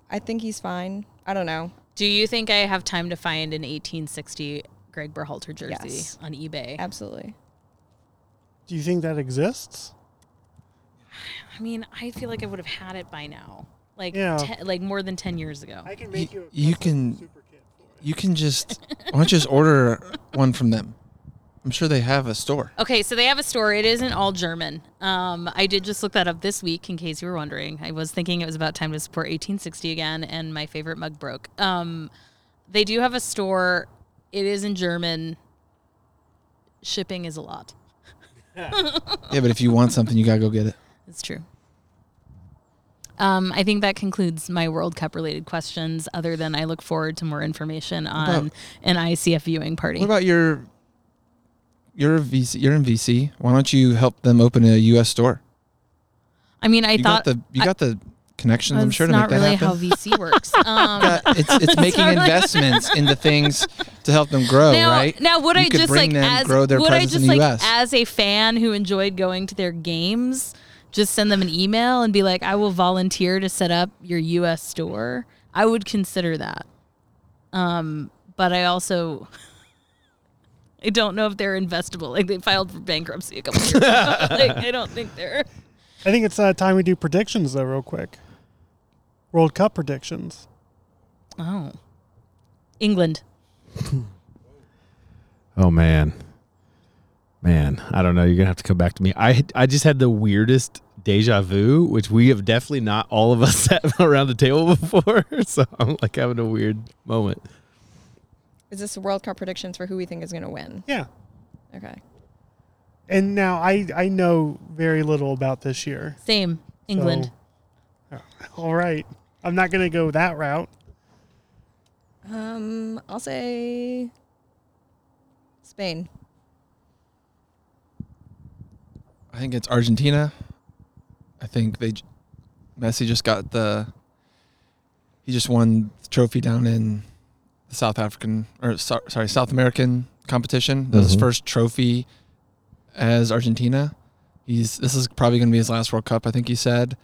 I think he's fine. I don't know. do you think I have time to find an 1860 Greg Berhalter jersey Yes. on eBay? Absolutely. Do you think that exists? I mean, I feel like I would have had it by now, like Yeah. te- like more than 10 years ago. I can make you, you can you can just why don't you just order [LAUGHS] one from them i'm sure they have a store Okay, so they have a store. It isn't all German. Um, I did just look that up this week, in case you were wondering. I was thinking it was about time to support 1860 again, and my favorite mug broke. Um, they do have a store. It is in German. Shipping is a lot. yeah but if you want something you gotta go get it It's true. Um, I think that concludes my World Cup related questions. Other than I look forward to more information on about- an ICF viewing party. what about your you're a VC, you're in VC. Why don't you help them open a U.S. store? I mean, I you thought got the you I- got the connections. I'm sure to make that really happen. how VC works. [LAUGHS] Um, Yeah, it's [LAUGHS] it's making not really- investments [LAUGHS] into things to help them grow, now, right? Now, would You I just like them as grow their would I just in the like U.S. as a fan who enjoyed going to their games, just send them an email and be like, I will volunteer to set up your U.S. store? I would consider that. Um, but I also. I don't know if they're investable. Like they filed for bankruptcy a couple years ago. [LAUGHS] like I don't think they're. I think it's uh, time we do predictions, though, real quick. World Cup predictions. Oh, England. [LAUGHS] Oh man, man, I don't know. You're gonna have to come back to me. I I just had the weirdest deja vu, which we have definitely not all of us [LAUGHS] sat around the table before. So I'm like having a weird moment. Is this World Cup predictions for who we think is going to win? Yeah. Okay. And now I I know very little about this year. Same. England. So- [LAUGHS] all right. I'm not going to go that route. Um, I'll say Spain. I think it's Argentina. I think they j- Messi just got the he just won the trophy down in the South African or so, sorry South American competition. That was his Mhm. first trophy as Argentina. He's this is probably going to be his last World Cup. I think he said.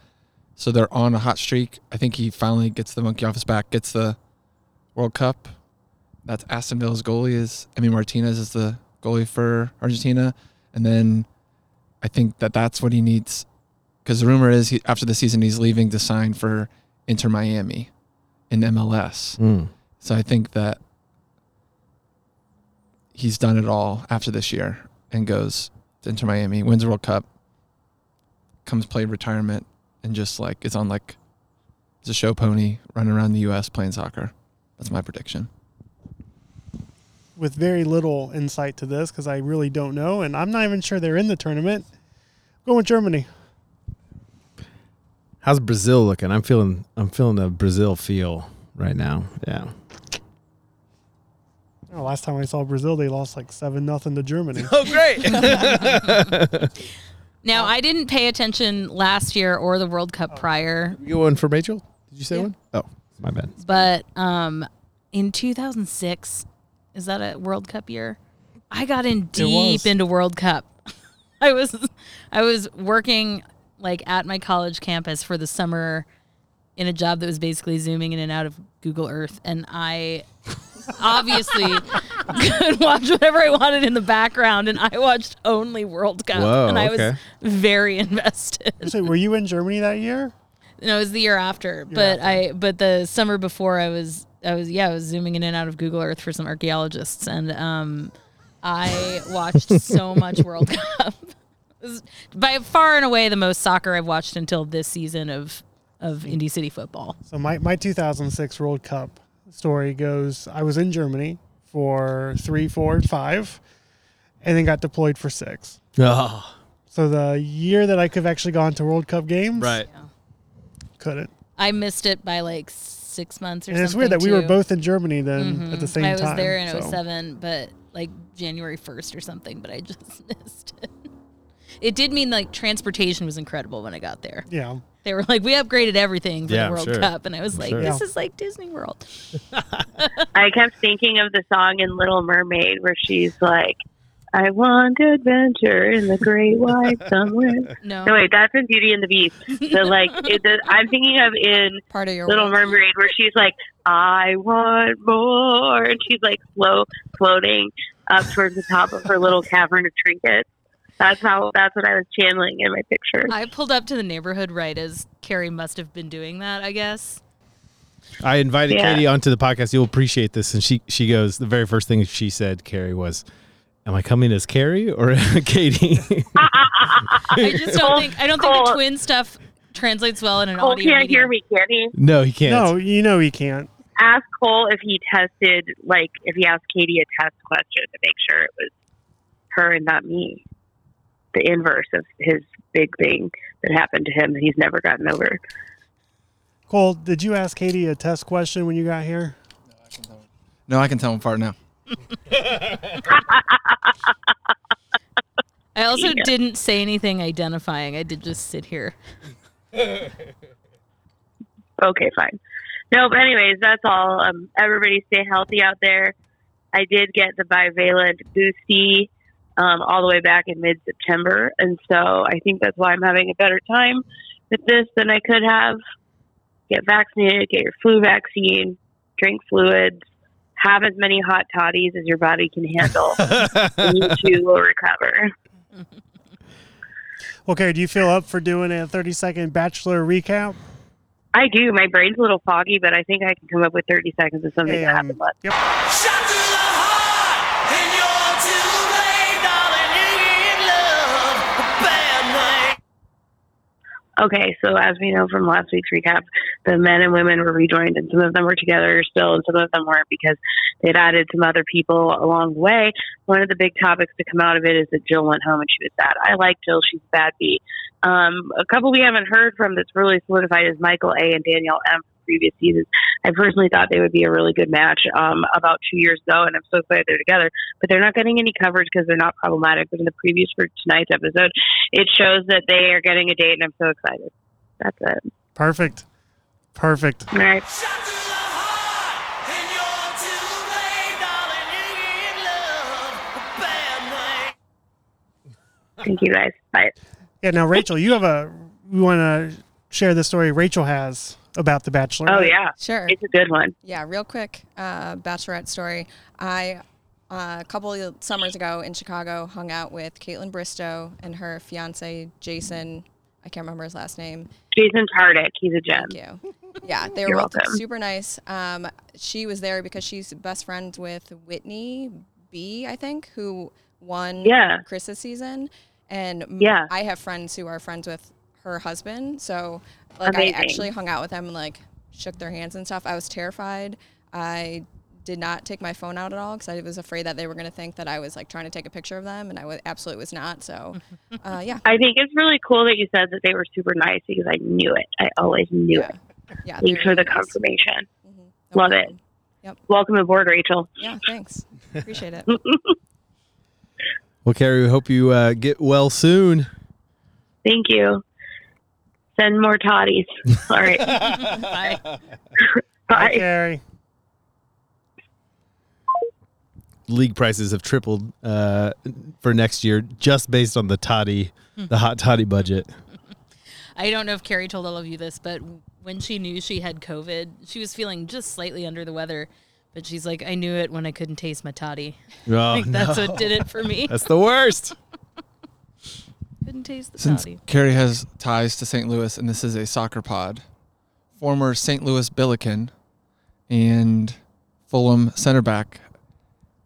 So they're on a hot streak. I think he finally gets the monkey off his back, gets the World Cup. That's Aston Villa's goalie is Emi Martinez is the goalie for Argentina, and then I think that that's what he needs because the rumor is he, after the season he's leaving to sign for Inter Miami in MLS. Mm. So I think that he's done it all after this year and goes to Inter Miami, wins the World Cup, comes play retirement, and just like is on like is a show pony running around the U.S. playing soccer. That's my prediction. With very little insight to this because I really don't know, and I'm not even sure they're in the tournament. Go with Germany. How's Brazil looking? I'm feeling I'm feeling the Brazil feel right now. Yeah. Oh, last time I saw Brazil, they lost like seven nothing to Germany. [LAUGHS] Oh, great! [LAUGHS] [LAUGHS] Now, I didn't pay attention last year or the World Cup prior, You go one for Rachel? Did you say one? Oh, my bad. but um, in 2006, is that a World Cup year? I got in deep was. into World Cup. I was I was working like at my college campus for the summer in a job that was basically zooming in and out of Google Earth and I obviously could [LAUGHS] watch whatever I wanted in the background and I watched only World Cup Whoa, and I okay. was very [LAUGHS] invested. so, were you in Germany that year? No, it was the year after. but I but the summer before I was I was yeah, I was zooming in and out of Google Earth for some archaeologists and um I watched [LAUGHS] so much World Cup. It was by far and away the most soccer I've watched until this season of of Indy City football. So my, my 2006 World Cup story goes: I was in Germany for three, four, five, and then got deployed for six. Oh. So the year that I could have actually gone to World Cup games, Right. couldn't. I missed it by like six months or And something. it's weird that we were both in Germany then at mm-hmm. the same time. I was time. there in so. 07, but like January 1st or something, but I just [LAUGHS] missed it. It did mean like transportation was incredible when I got there. Yeah. They were like, we upgraded everything for Yeah, the World sure. Cup. And I was I'm like, sure. this Yeah. is like Disney World. [LAUGHS] I kept thinking of the song in Little Mermaid where she's like, I want adventure in the great white somewhere. [LAUGHS] No. No, wait, that's in Beauty and the Beast. So, like, [LAUGHS] it, the, I'm thinking of in Part of your Little world. Mermaid where she's like, I want more. And she's like slow floating up towards the top of her little cavern of trinkets. That's how, that's what I was channeling in my picture. I pulled up to the neighborhood right as Carrie must have been doing that, I guess. I invited Yeah. Katie onto the podcast. You'll appreciate this. And she she goes, the very first thing she said, Carrie, was, Am I coming as Carrie or [LAUGHS] Katie? [LAUGHS] I just don't think I don't think the twin stuff translates well in an Cole audio can't medium. hear me, can he? no, he can't. No, you know he can't. Ask Cole if he tested, like, if he asked Katie a test question to make sure it was her and not me. The inverse of his big thing that happened to him that he's never gotten over. Cole, did you ask Katie a test question when you got here? No, I can tell him apart now. I also Yeah. didn't say anything identifying. I did just sit here. Okay, fine. No, but anyways, that's all. Um, everybody stay healthy out there. I did get the bivalent boosty um, all the way back in mid September, and so I think that's why I'm having a better time with this than I could have. Get vaccinated, get your flu vaccine, drink fluids, have as many hot toddies as your body can handle, [LAUGHS] and you too will recover. Okay, do you feel up for doing a 30 second bachelor recap? I do. My brain's a little foggy, but I think I can come up with 30 seconds of something Hey, that um, happened. Yep. Okay, so as we know from last week's recap, the men and women were rejoined, and some of them were together still, and some of them weren't because they'd added some other people along the way. One of the big topics to come out of it is that Jill went home and she was sad. I like Jill; she's a bad bee. Um, a couple we haven't heard from that's really solidified is Michael A. and Danielle M. from previous seasons. I personally thought they would be a really good match um, about two years ago, and I'm so glad they're together. But they're not getting any coverage because they're not problematic. But in the previews for tonight's episode, it shows that they are getting a date, and I'm so excited. That's it. Perfect. Perfect. All right. Thank you guys. Bye. Yeah. Now, Rachel, you have a. We want to share the story Rachel has about the Bachelor. Oh yeah, Sure. It's a good one. Yeah, real quick, uh, bachelorette story. I uh, a couple of summers ago in Chicago hung out with Kaitlyn Bristowe and her fiance Jason. I can't remember his last name. Jason Tartick. He's a gem. Thank you. Yeah, they were You're both welcome. super nice. Um, she was there because she's best friends with Whitney B, I think, who won Yeah. Chris's season. And Yeah. I have friends who are friends with her husband. So, like, Amazing. I actually hung out with them and, like, shook their hands and stuff. I was terrified. I did not take my phone out at all because I was afraid that they were going to think that I was, like, trying to take a picture of them. And I was, absolutely was not. So, [LAUGHS] uh, yeah. I think it's really cool that you said that they were super nice because I knew it. I always knew it. Yeah, Thanks for the confirmation. Love it. Yep. Welcome aboard, Rachel. Yeah, thanks. Appreciate it. [LAUGHS] Well, Carrie, we hope you uh, get well soon. Thank you. Send more toddies. All right. [LAUGHS] Bye. Bye. Carrie. League prices have tripled uh, for next year just based on the toddy, the hot toddy budget. [LAUGHS] I don't know if Carrie told all of you this, but when she knew she had COVID, she was feeling just slightly under the weather. But she's like, I knew it when I couldn't taste my toddy. Oh, [LAUGHS] like, that's no. what did it for me. That's the worst. Couldn't taste the Since toddy. Carrie has ties to St. Louis, and this is a soccer pod, former St. Louis Billiken and Fulham center back,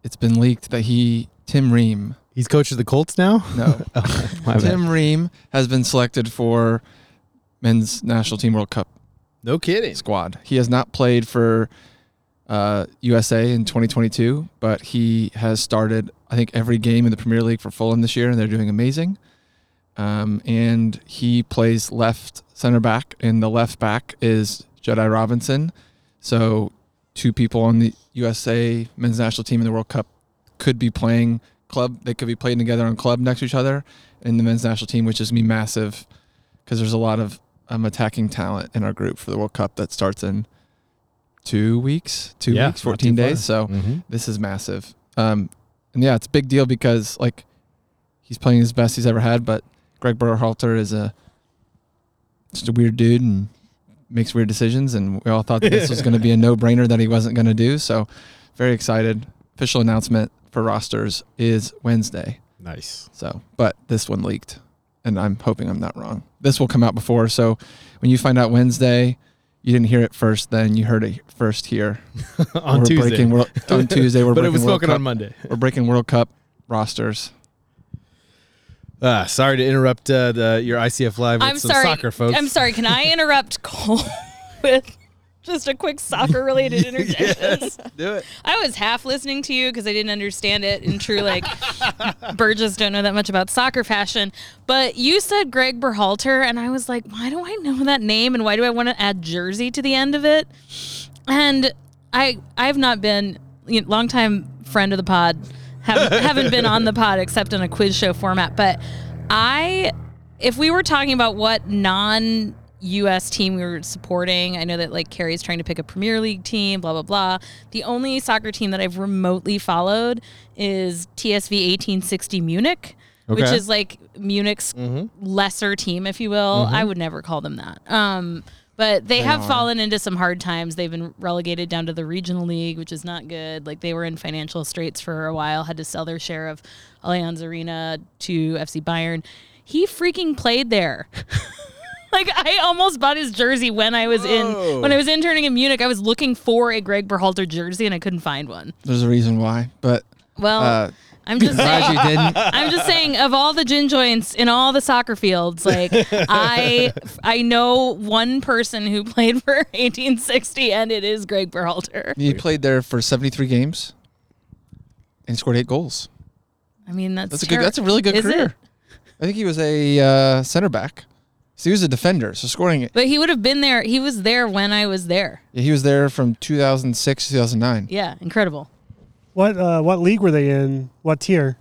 it's been leaked that he, Tim Ream, He's coach of the Colts now? no, [LAUGHS] Oh, my bad. Tim Ream has been selected for men's national team World Cup No kidding. squad. He has not played for uh, USA in 2022, but he has started, I think, every game in the Premier League for Fulham this year, and they're doing amazing. Um, and he plays left center back, and the left back is Jedi Robinson. So, two people on the USA men's national team in the World Cup could be playing club. They could be playing together on club next to each other in the men's national team, which is gonna massive because there's a lot of um, attacking talent in our group for the World Cup that starts in two weeks, two Yeah, weeks, 14 days. far. So Mhm. this is massive. Um, and yeah, it's a big deal because like he's playing his best he's ever had, but Greg Berhalter is a just a weird dude and makes weird decisions. And we all thought that this was going to be a [LAUGHS] no brainer that he wasn't going to do. So very excited. Official announcement for rosters is Wednesday. Nice. So, but this one leaked, and I'm hoping I'm not wrong. This will come out before. So, when you find out Wednesday, you didn't hear it first. Then you heard it first here [LAUGHS] On We're Tuesday. Breaking World, on Tuesday, we're [LAUGHS] But it was spoken on Monday. We're breaking World Cup rosters. Uh, sorry to interrupt uh, the, your ICF live with I'm some sorry. soccer folks. I'm sorry. Can I [LAUGHS] interrupt Cole [LAUGHS] with just a quick soccer related [LAUGHS] interjection? Yes, do it. I was half listening to you because I didn't understand it in true like Burgess don't know that much about soccer fashion. But you said Greg Berhalter, and I was like, why do I know that name, and why do I want to add Jersey to the end of it? And I I've not been you know, long time friend of the pod. Haven't, [LAUGHS] haven't been on the pod except in a quiz show format, but I if we were talking about what non US team we were supporting, I know that like Carrie's trying to pick a Premier League team, blah blah blah. The only soccer team that I've remotely followed is TSV 1860 Munich, which is like Munich's Mhm. lesser team, if you will. Mhm. I would never call them that. Um, but they, They have are. fallen into some hard times. They've been relegated down to the regional league, which is not good. Like they were in financial straits for a while, had to sell their share of Allianz Arena to FC Bayern. He freaking played there. [LAUGHS] like I almost bought his jersey when I was in when I was interning in Munich. I was looking for a Greg Berhalter jersey and I couldn't find one. There's a reason why, but Well, uh, I'm just Glad saying. you didn't. [LAUGHS] I'm just saying, of all the gin joints in all the soccer fields, like I, I know one person who played for [LAUGHS] 1860, and it is Greg Berhalter. He played there for 73 games and scored eight goals. I mean, that's That's a good. terri- That's a really good Is it? career. I think he was a uh, center back. So he was a defender. So scoring. It But he would have been there. He was there when I was there. Yeah, he was there from 2006 to 2009. Yeah, incredible. What uh, what league were they in? What tier?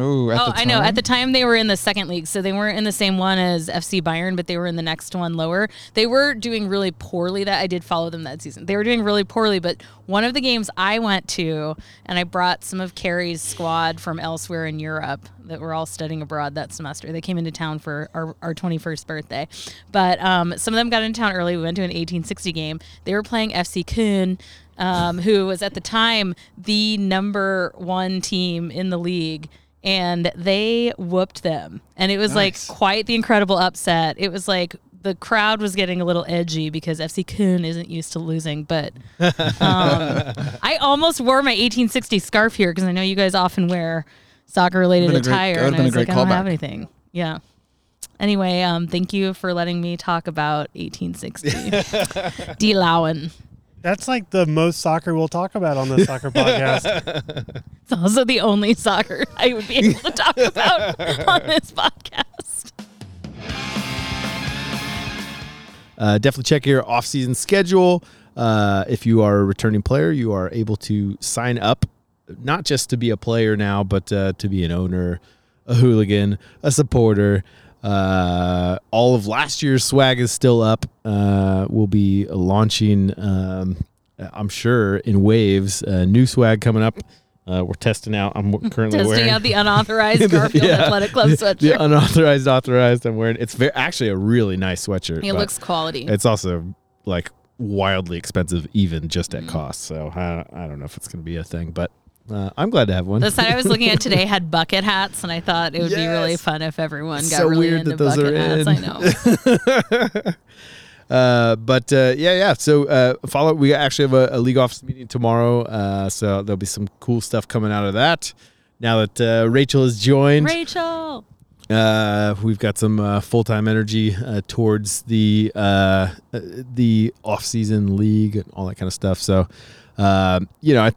Oh, oh, I know. At the time, they were in the second league, so they weren't in the same one as FC Bayern, but they were in the next one lower. They were doing really poorly. That I did follow them that season. They were doing really poorly, but one of the games I went to, and I brought some of Carrie's squad from elsewhere in Europe that were all studying abroad that semester. They came into town for our, our 21st birthday, but um, some of them got into town early. We went to an 1860 game. They were playing FC Köln. Um, who was at the time the number one team in the league and they whooped them. And it was Nice. like quite the incredible upset. It was like the crowd was getting a little edgy because FC Köln isn't used to losing, but [LAUGHS] um, I almost wore my 1860 scarf here because I know you guys often wear soccer related Would've been a great- attire. would've and I was like, great I don't have anything. Yeah. Anyway, um, thank you for letting me talk about 1860. [LAUGHS] D. Lowen. That's like the most soccer we'll talk about on the soccer podcast. [LAUGHS] It's also the only soccer I would be able to talk about on this podcast. Uh, definitely check your off-season schedule. Uh, if you are a returning player, you are able to sign up, not just to be a player now, but uh, to be an owner, a hooligan, a supporter. Uh, all of last year's swag is still up. Uh, we'll be launching, um, I'm sure, in waves. Uh, new swag coming up. Uh, we're testing out. I'm currently Testing wearing out the [LAUGHS] unauthorized Garfield Athletic Club the sweatshirt. unauthorized, authorized. I'm wearing. It's very actually a really nice sweatshirt. It looks quality. It's also like wildly expensive, even just Mm-hmm. at cost. So I, I don't know if it's going to be a thing, but uh, I'm glad to have one. The site I was looking at today [LAUGHS] had bucket hats, and I thought it would be really fun if everyone got so really weird into that those bucket are hats. in. I know. [LAUGHS] Uh, but uh, yeah, yeah. So uh, follow. We actually have a, a league office meeting tomorrow. Uh, so there'll be some cool stuff coming out of that. Now that uh, Rachel has joined, Rachel. uh, we've got some uh, full time energy uh, towards the uh, uh, the off season league and all that kind of stuff. So, um, you know, I,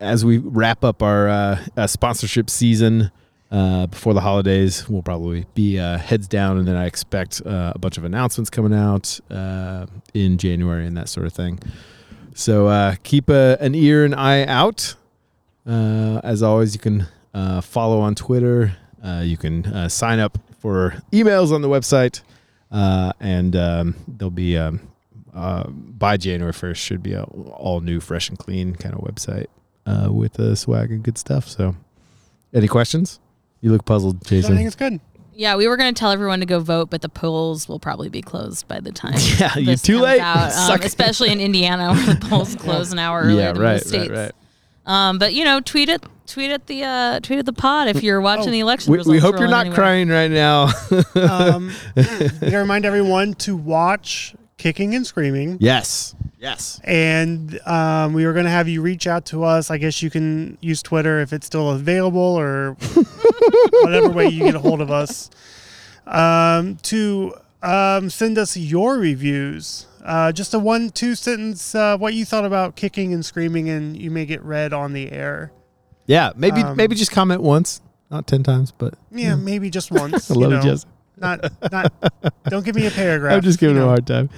as we wrap up our uh, uh, sponsorship season uh, before the holidays, we'll probably be uh, heads down, and then I expect uh, a bunch of announcements coming out uh, in January and that sort of thing. So keep a, an ear and eye out. As always, you can follow on Twitter. You can sign up for emails on the website, and um, there'll be um, uh, by January first should be a all new, fresh and clean kind of website uh, with uh, swag and good stuff. So, any questions? You look puzzled, Jason. I think it's good. Yeah, we were going to tell everyone to go vote, but the polls will probably be closed by the time. [LAUGHS] Yeah, you're too comes late. out, [LAUGHS] um, especially in Indiana, where the polls [LAUGHS] close an hour earlier Yeah, than right, most states. right. Um, but you know, tweet it, tweet at the, uh, tweet at the pod if you're watching the election we, results. we hope you're not anywhere. crying right now. um, we remind everyone to watch Kicking and Screaming. yes, yes. And um, we were going to have you reach out to us. I guess you can use Twitter if it's still available or [LAUGHS] whatever way you get a hold of us um, to um, send us your reviews. Uh, just a one, two sentence, uh, what you thought about kicking and screaming, and you may get read on the air. Yeah, maybe Um, maybe just comment once, not ten times, but Yeah, maybe just once. I [LAUGHS] you love know. you, Jesse. Not, not. Don't give me a [LAUGHS] paragraph. I'm just giving you him a know. hard time.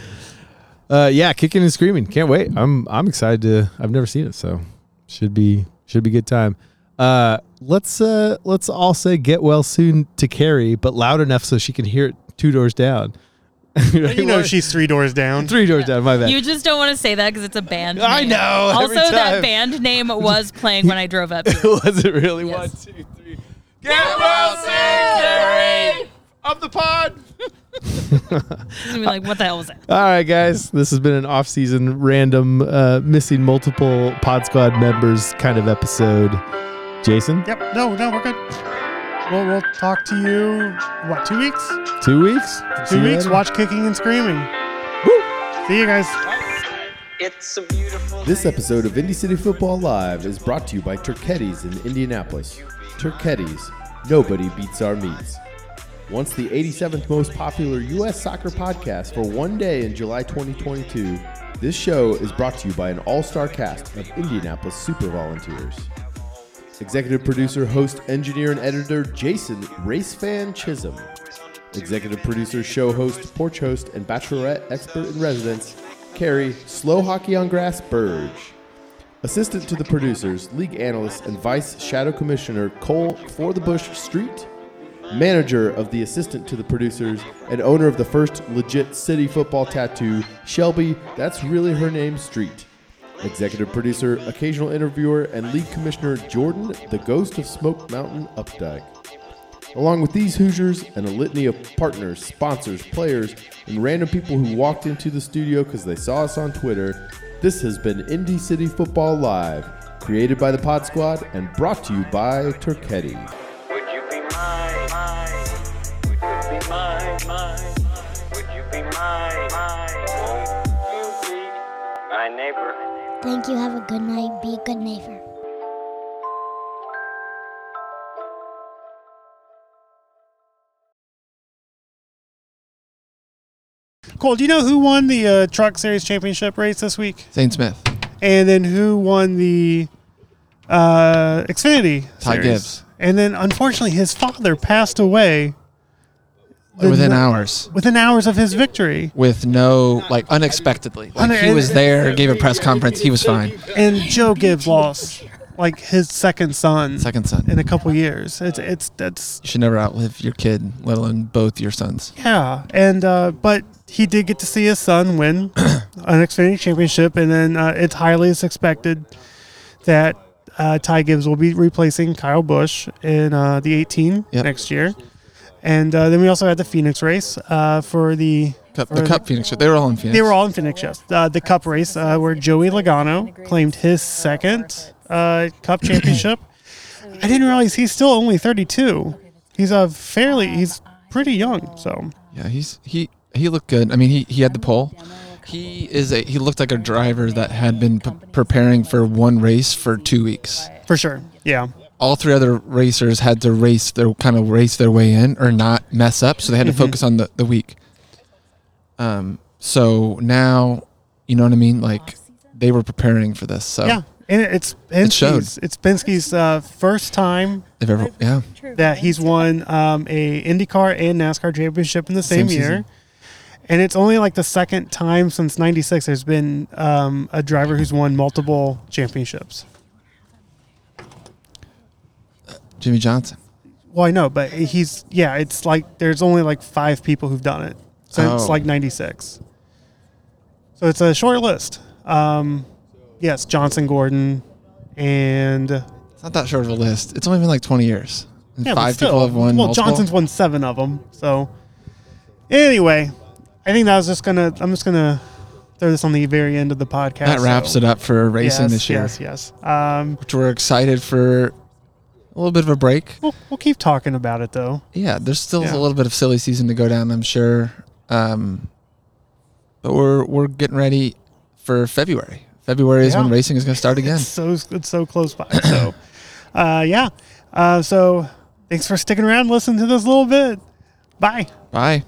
Uh, yeah, kicking and screaming. Can't wait. I'm I'm excited to. I've never seen it, so should be should be good time. Uh, let's uh let's all say get well soon to Carrie, but loud enough so she can hear it two doors down. [LAUGHS] You know she's three doors down. Three doors down. My bad. You just don't want to say that because it's a band. Name. I know, Also, that band name [LAUGHS] was playing when I drove up. Here. [LAUGHS] Was it really Yes. one, two, three? Get well soon, Carrie of the pod. Be like, what the hell was that? All right, guys. This has been an off-season, random, uh, missing multiple Pod Squad members kind of episode. Jason, Yep. No, no, we're good. We'll, we'll talk to you, what, two weeks? two weeks. Two you weeks. Watch Kicking and Screaming. See you guys. It's a beautiful This episode of Indy City Football Live is brought to you by Turchetti's in Indianapolis. Turchetti's, nobody beats our meats. Once the 87th most popular U.S. soccer podcast for one day in July 2022, this show is brought to you by an all star cast of Indianapolis Super Volunteers. Executive producer, host, engineer, and editor Jason Racefan Chisholm. Executive producer, show host, porch host, and bachelorette expert in residence, Carrie Slow Hockey on Grass Burge. Assistant to the producers, league analyst, and vice shadow commissioner Cole For the Bush Street. Manager of the assistant to the producers and owner of the first legit city football tattoo, Shelby, that's really her name, Street. Executive producer, occasional interviewer, and league commissioner Jordan, the ghost of Smoke Mountain Updike. Along with these Hoosiers and a litany of partners, sponsors, players, and random people who walked into the studio because they saw us on Twitter, this has been Indy City Football Live, created by the Pod Squad and brought to you by Turchetti. Thank you. Have a good night. Be a good neighbor. Cole, do you know who won the uh, Truck Series Championship race this week? Zane Smith. And then who won the uh, Xfinity? Ty Series? Gibbs. And then unfortunately, his father passed away the Within hours. Within hours of his victory. With no, like, unexpectedly. Like, he was there, gave a press conference, he was fine. And Joe Gibbs lost like his second son. Second son. In a couple years. It's it's that's You should never outlive your kid, let alone both your sons. Yeah, and uh, but he did get to see his son win [COUGHS] an Xfinity championship, and then uh, it's highly expected that uh, Ty Gibbs will be replacing Kyle Busch in uh, the 18 next year, and uh, then we also had the Phoenix race uh, for the Cup, the Cup Phoenix, they were all in Phoenix. They were all in Phoenix, yes. Uh, the Cup race uh, where Joey Logano claimed his second uh, Cup [COUGHS] championship. I didn't realize he's still only 32. He's a fairly he's pretty young, so. Yeah, he's he he looked good. I mean, he, he had the pole. He is a he looked like a driver that had been p- preparing for one race for two weeks. For sure, yeah. All three other racers had to race their kind of race their way in or not mess up, so they had to Mhm. focus on the the week. Um. So now, you know what I mean? Like they were preparing for this. So Yeah, and it's It showed. It's Penske's uh, first time They've ever yeah. that he's won um, a IndyCar and NASCAR championship in the same, Same year. season. And it's only like the second time since '96 there's been um, a driver who's won multiple championships. Jimmie Johnson. Well, I know, but he's yeah. It's like there's only like five people who've done it since Oh. like '96. So it's a short list. Um, yes, Johnson, Gordon, and It's not that short of a list. It's only been like twenty years. And Yeah, five still. people have won. Well, multiple. Johnson's won seven of them. So anyway, I think that was just gonna. I'm just gonna throw this on the very end of the podcast. That wraps so- it up for racing Yes, this year. Yes, yes. Um, Which we're excited for a little bit of a break. we'll, we'll keep talking about it though. Yeah, there's still Yeah. a little bit of silly season to go down, I'm sure. Um, but we're we're getting ready for February. February is when racing is going to start [LAUGHS] again. It's so it's so close by. So, [COUGHS] uh, yeah. Uh, so thanks for sticking around, listening to this a little bit. Bye. Bye.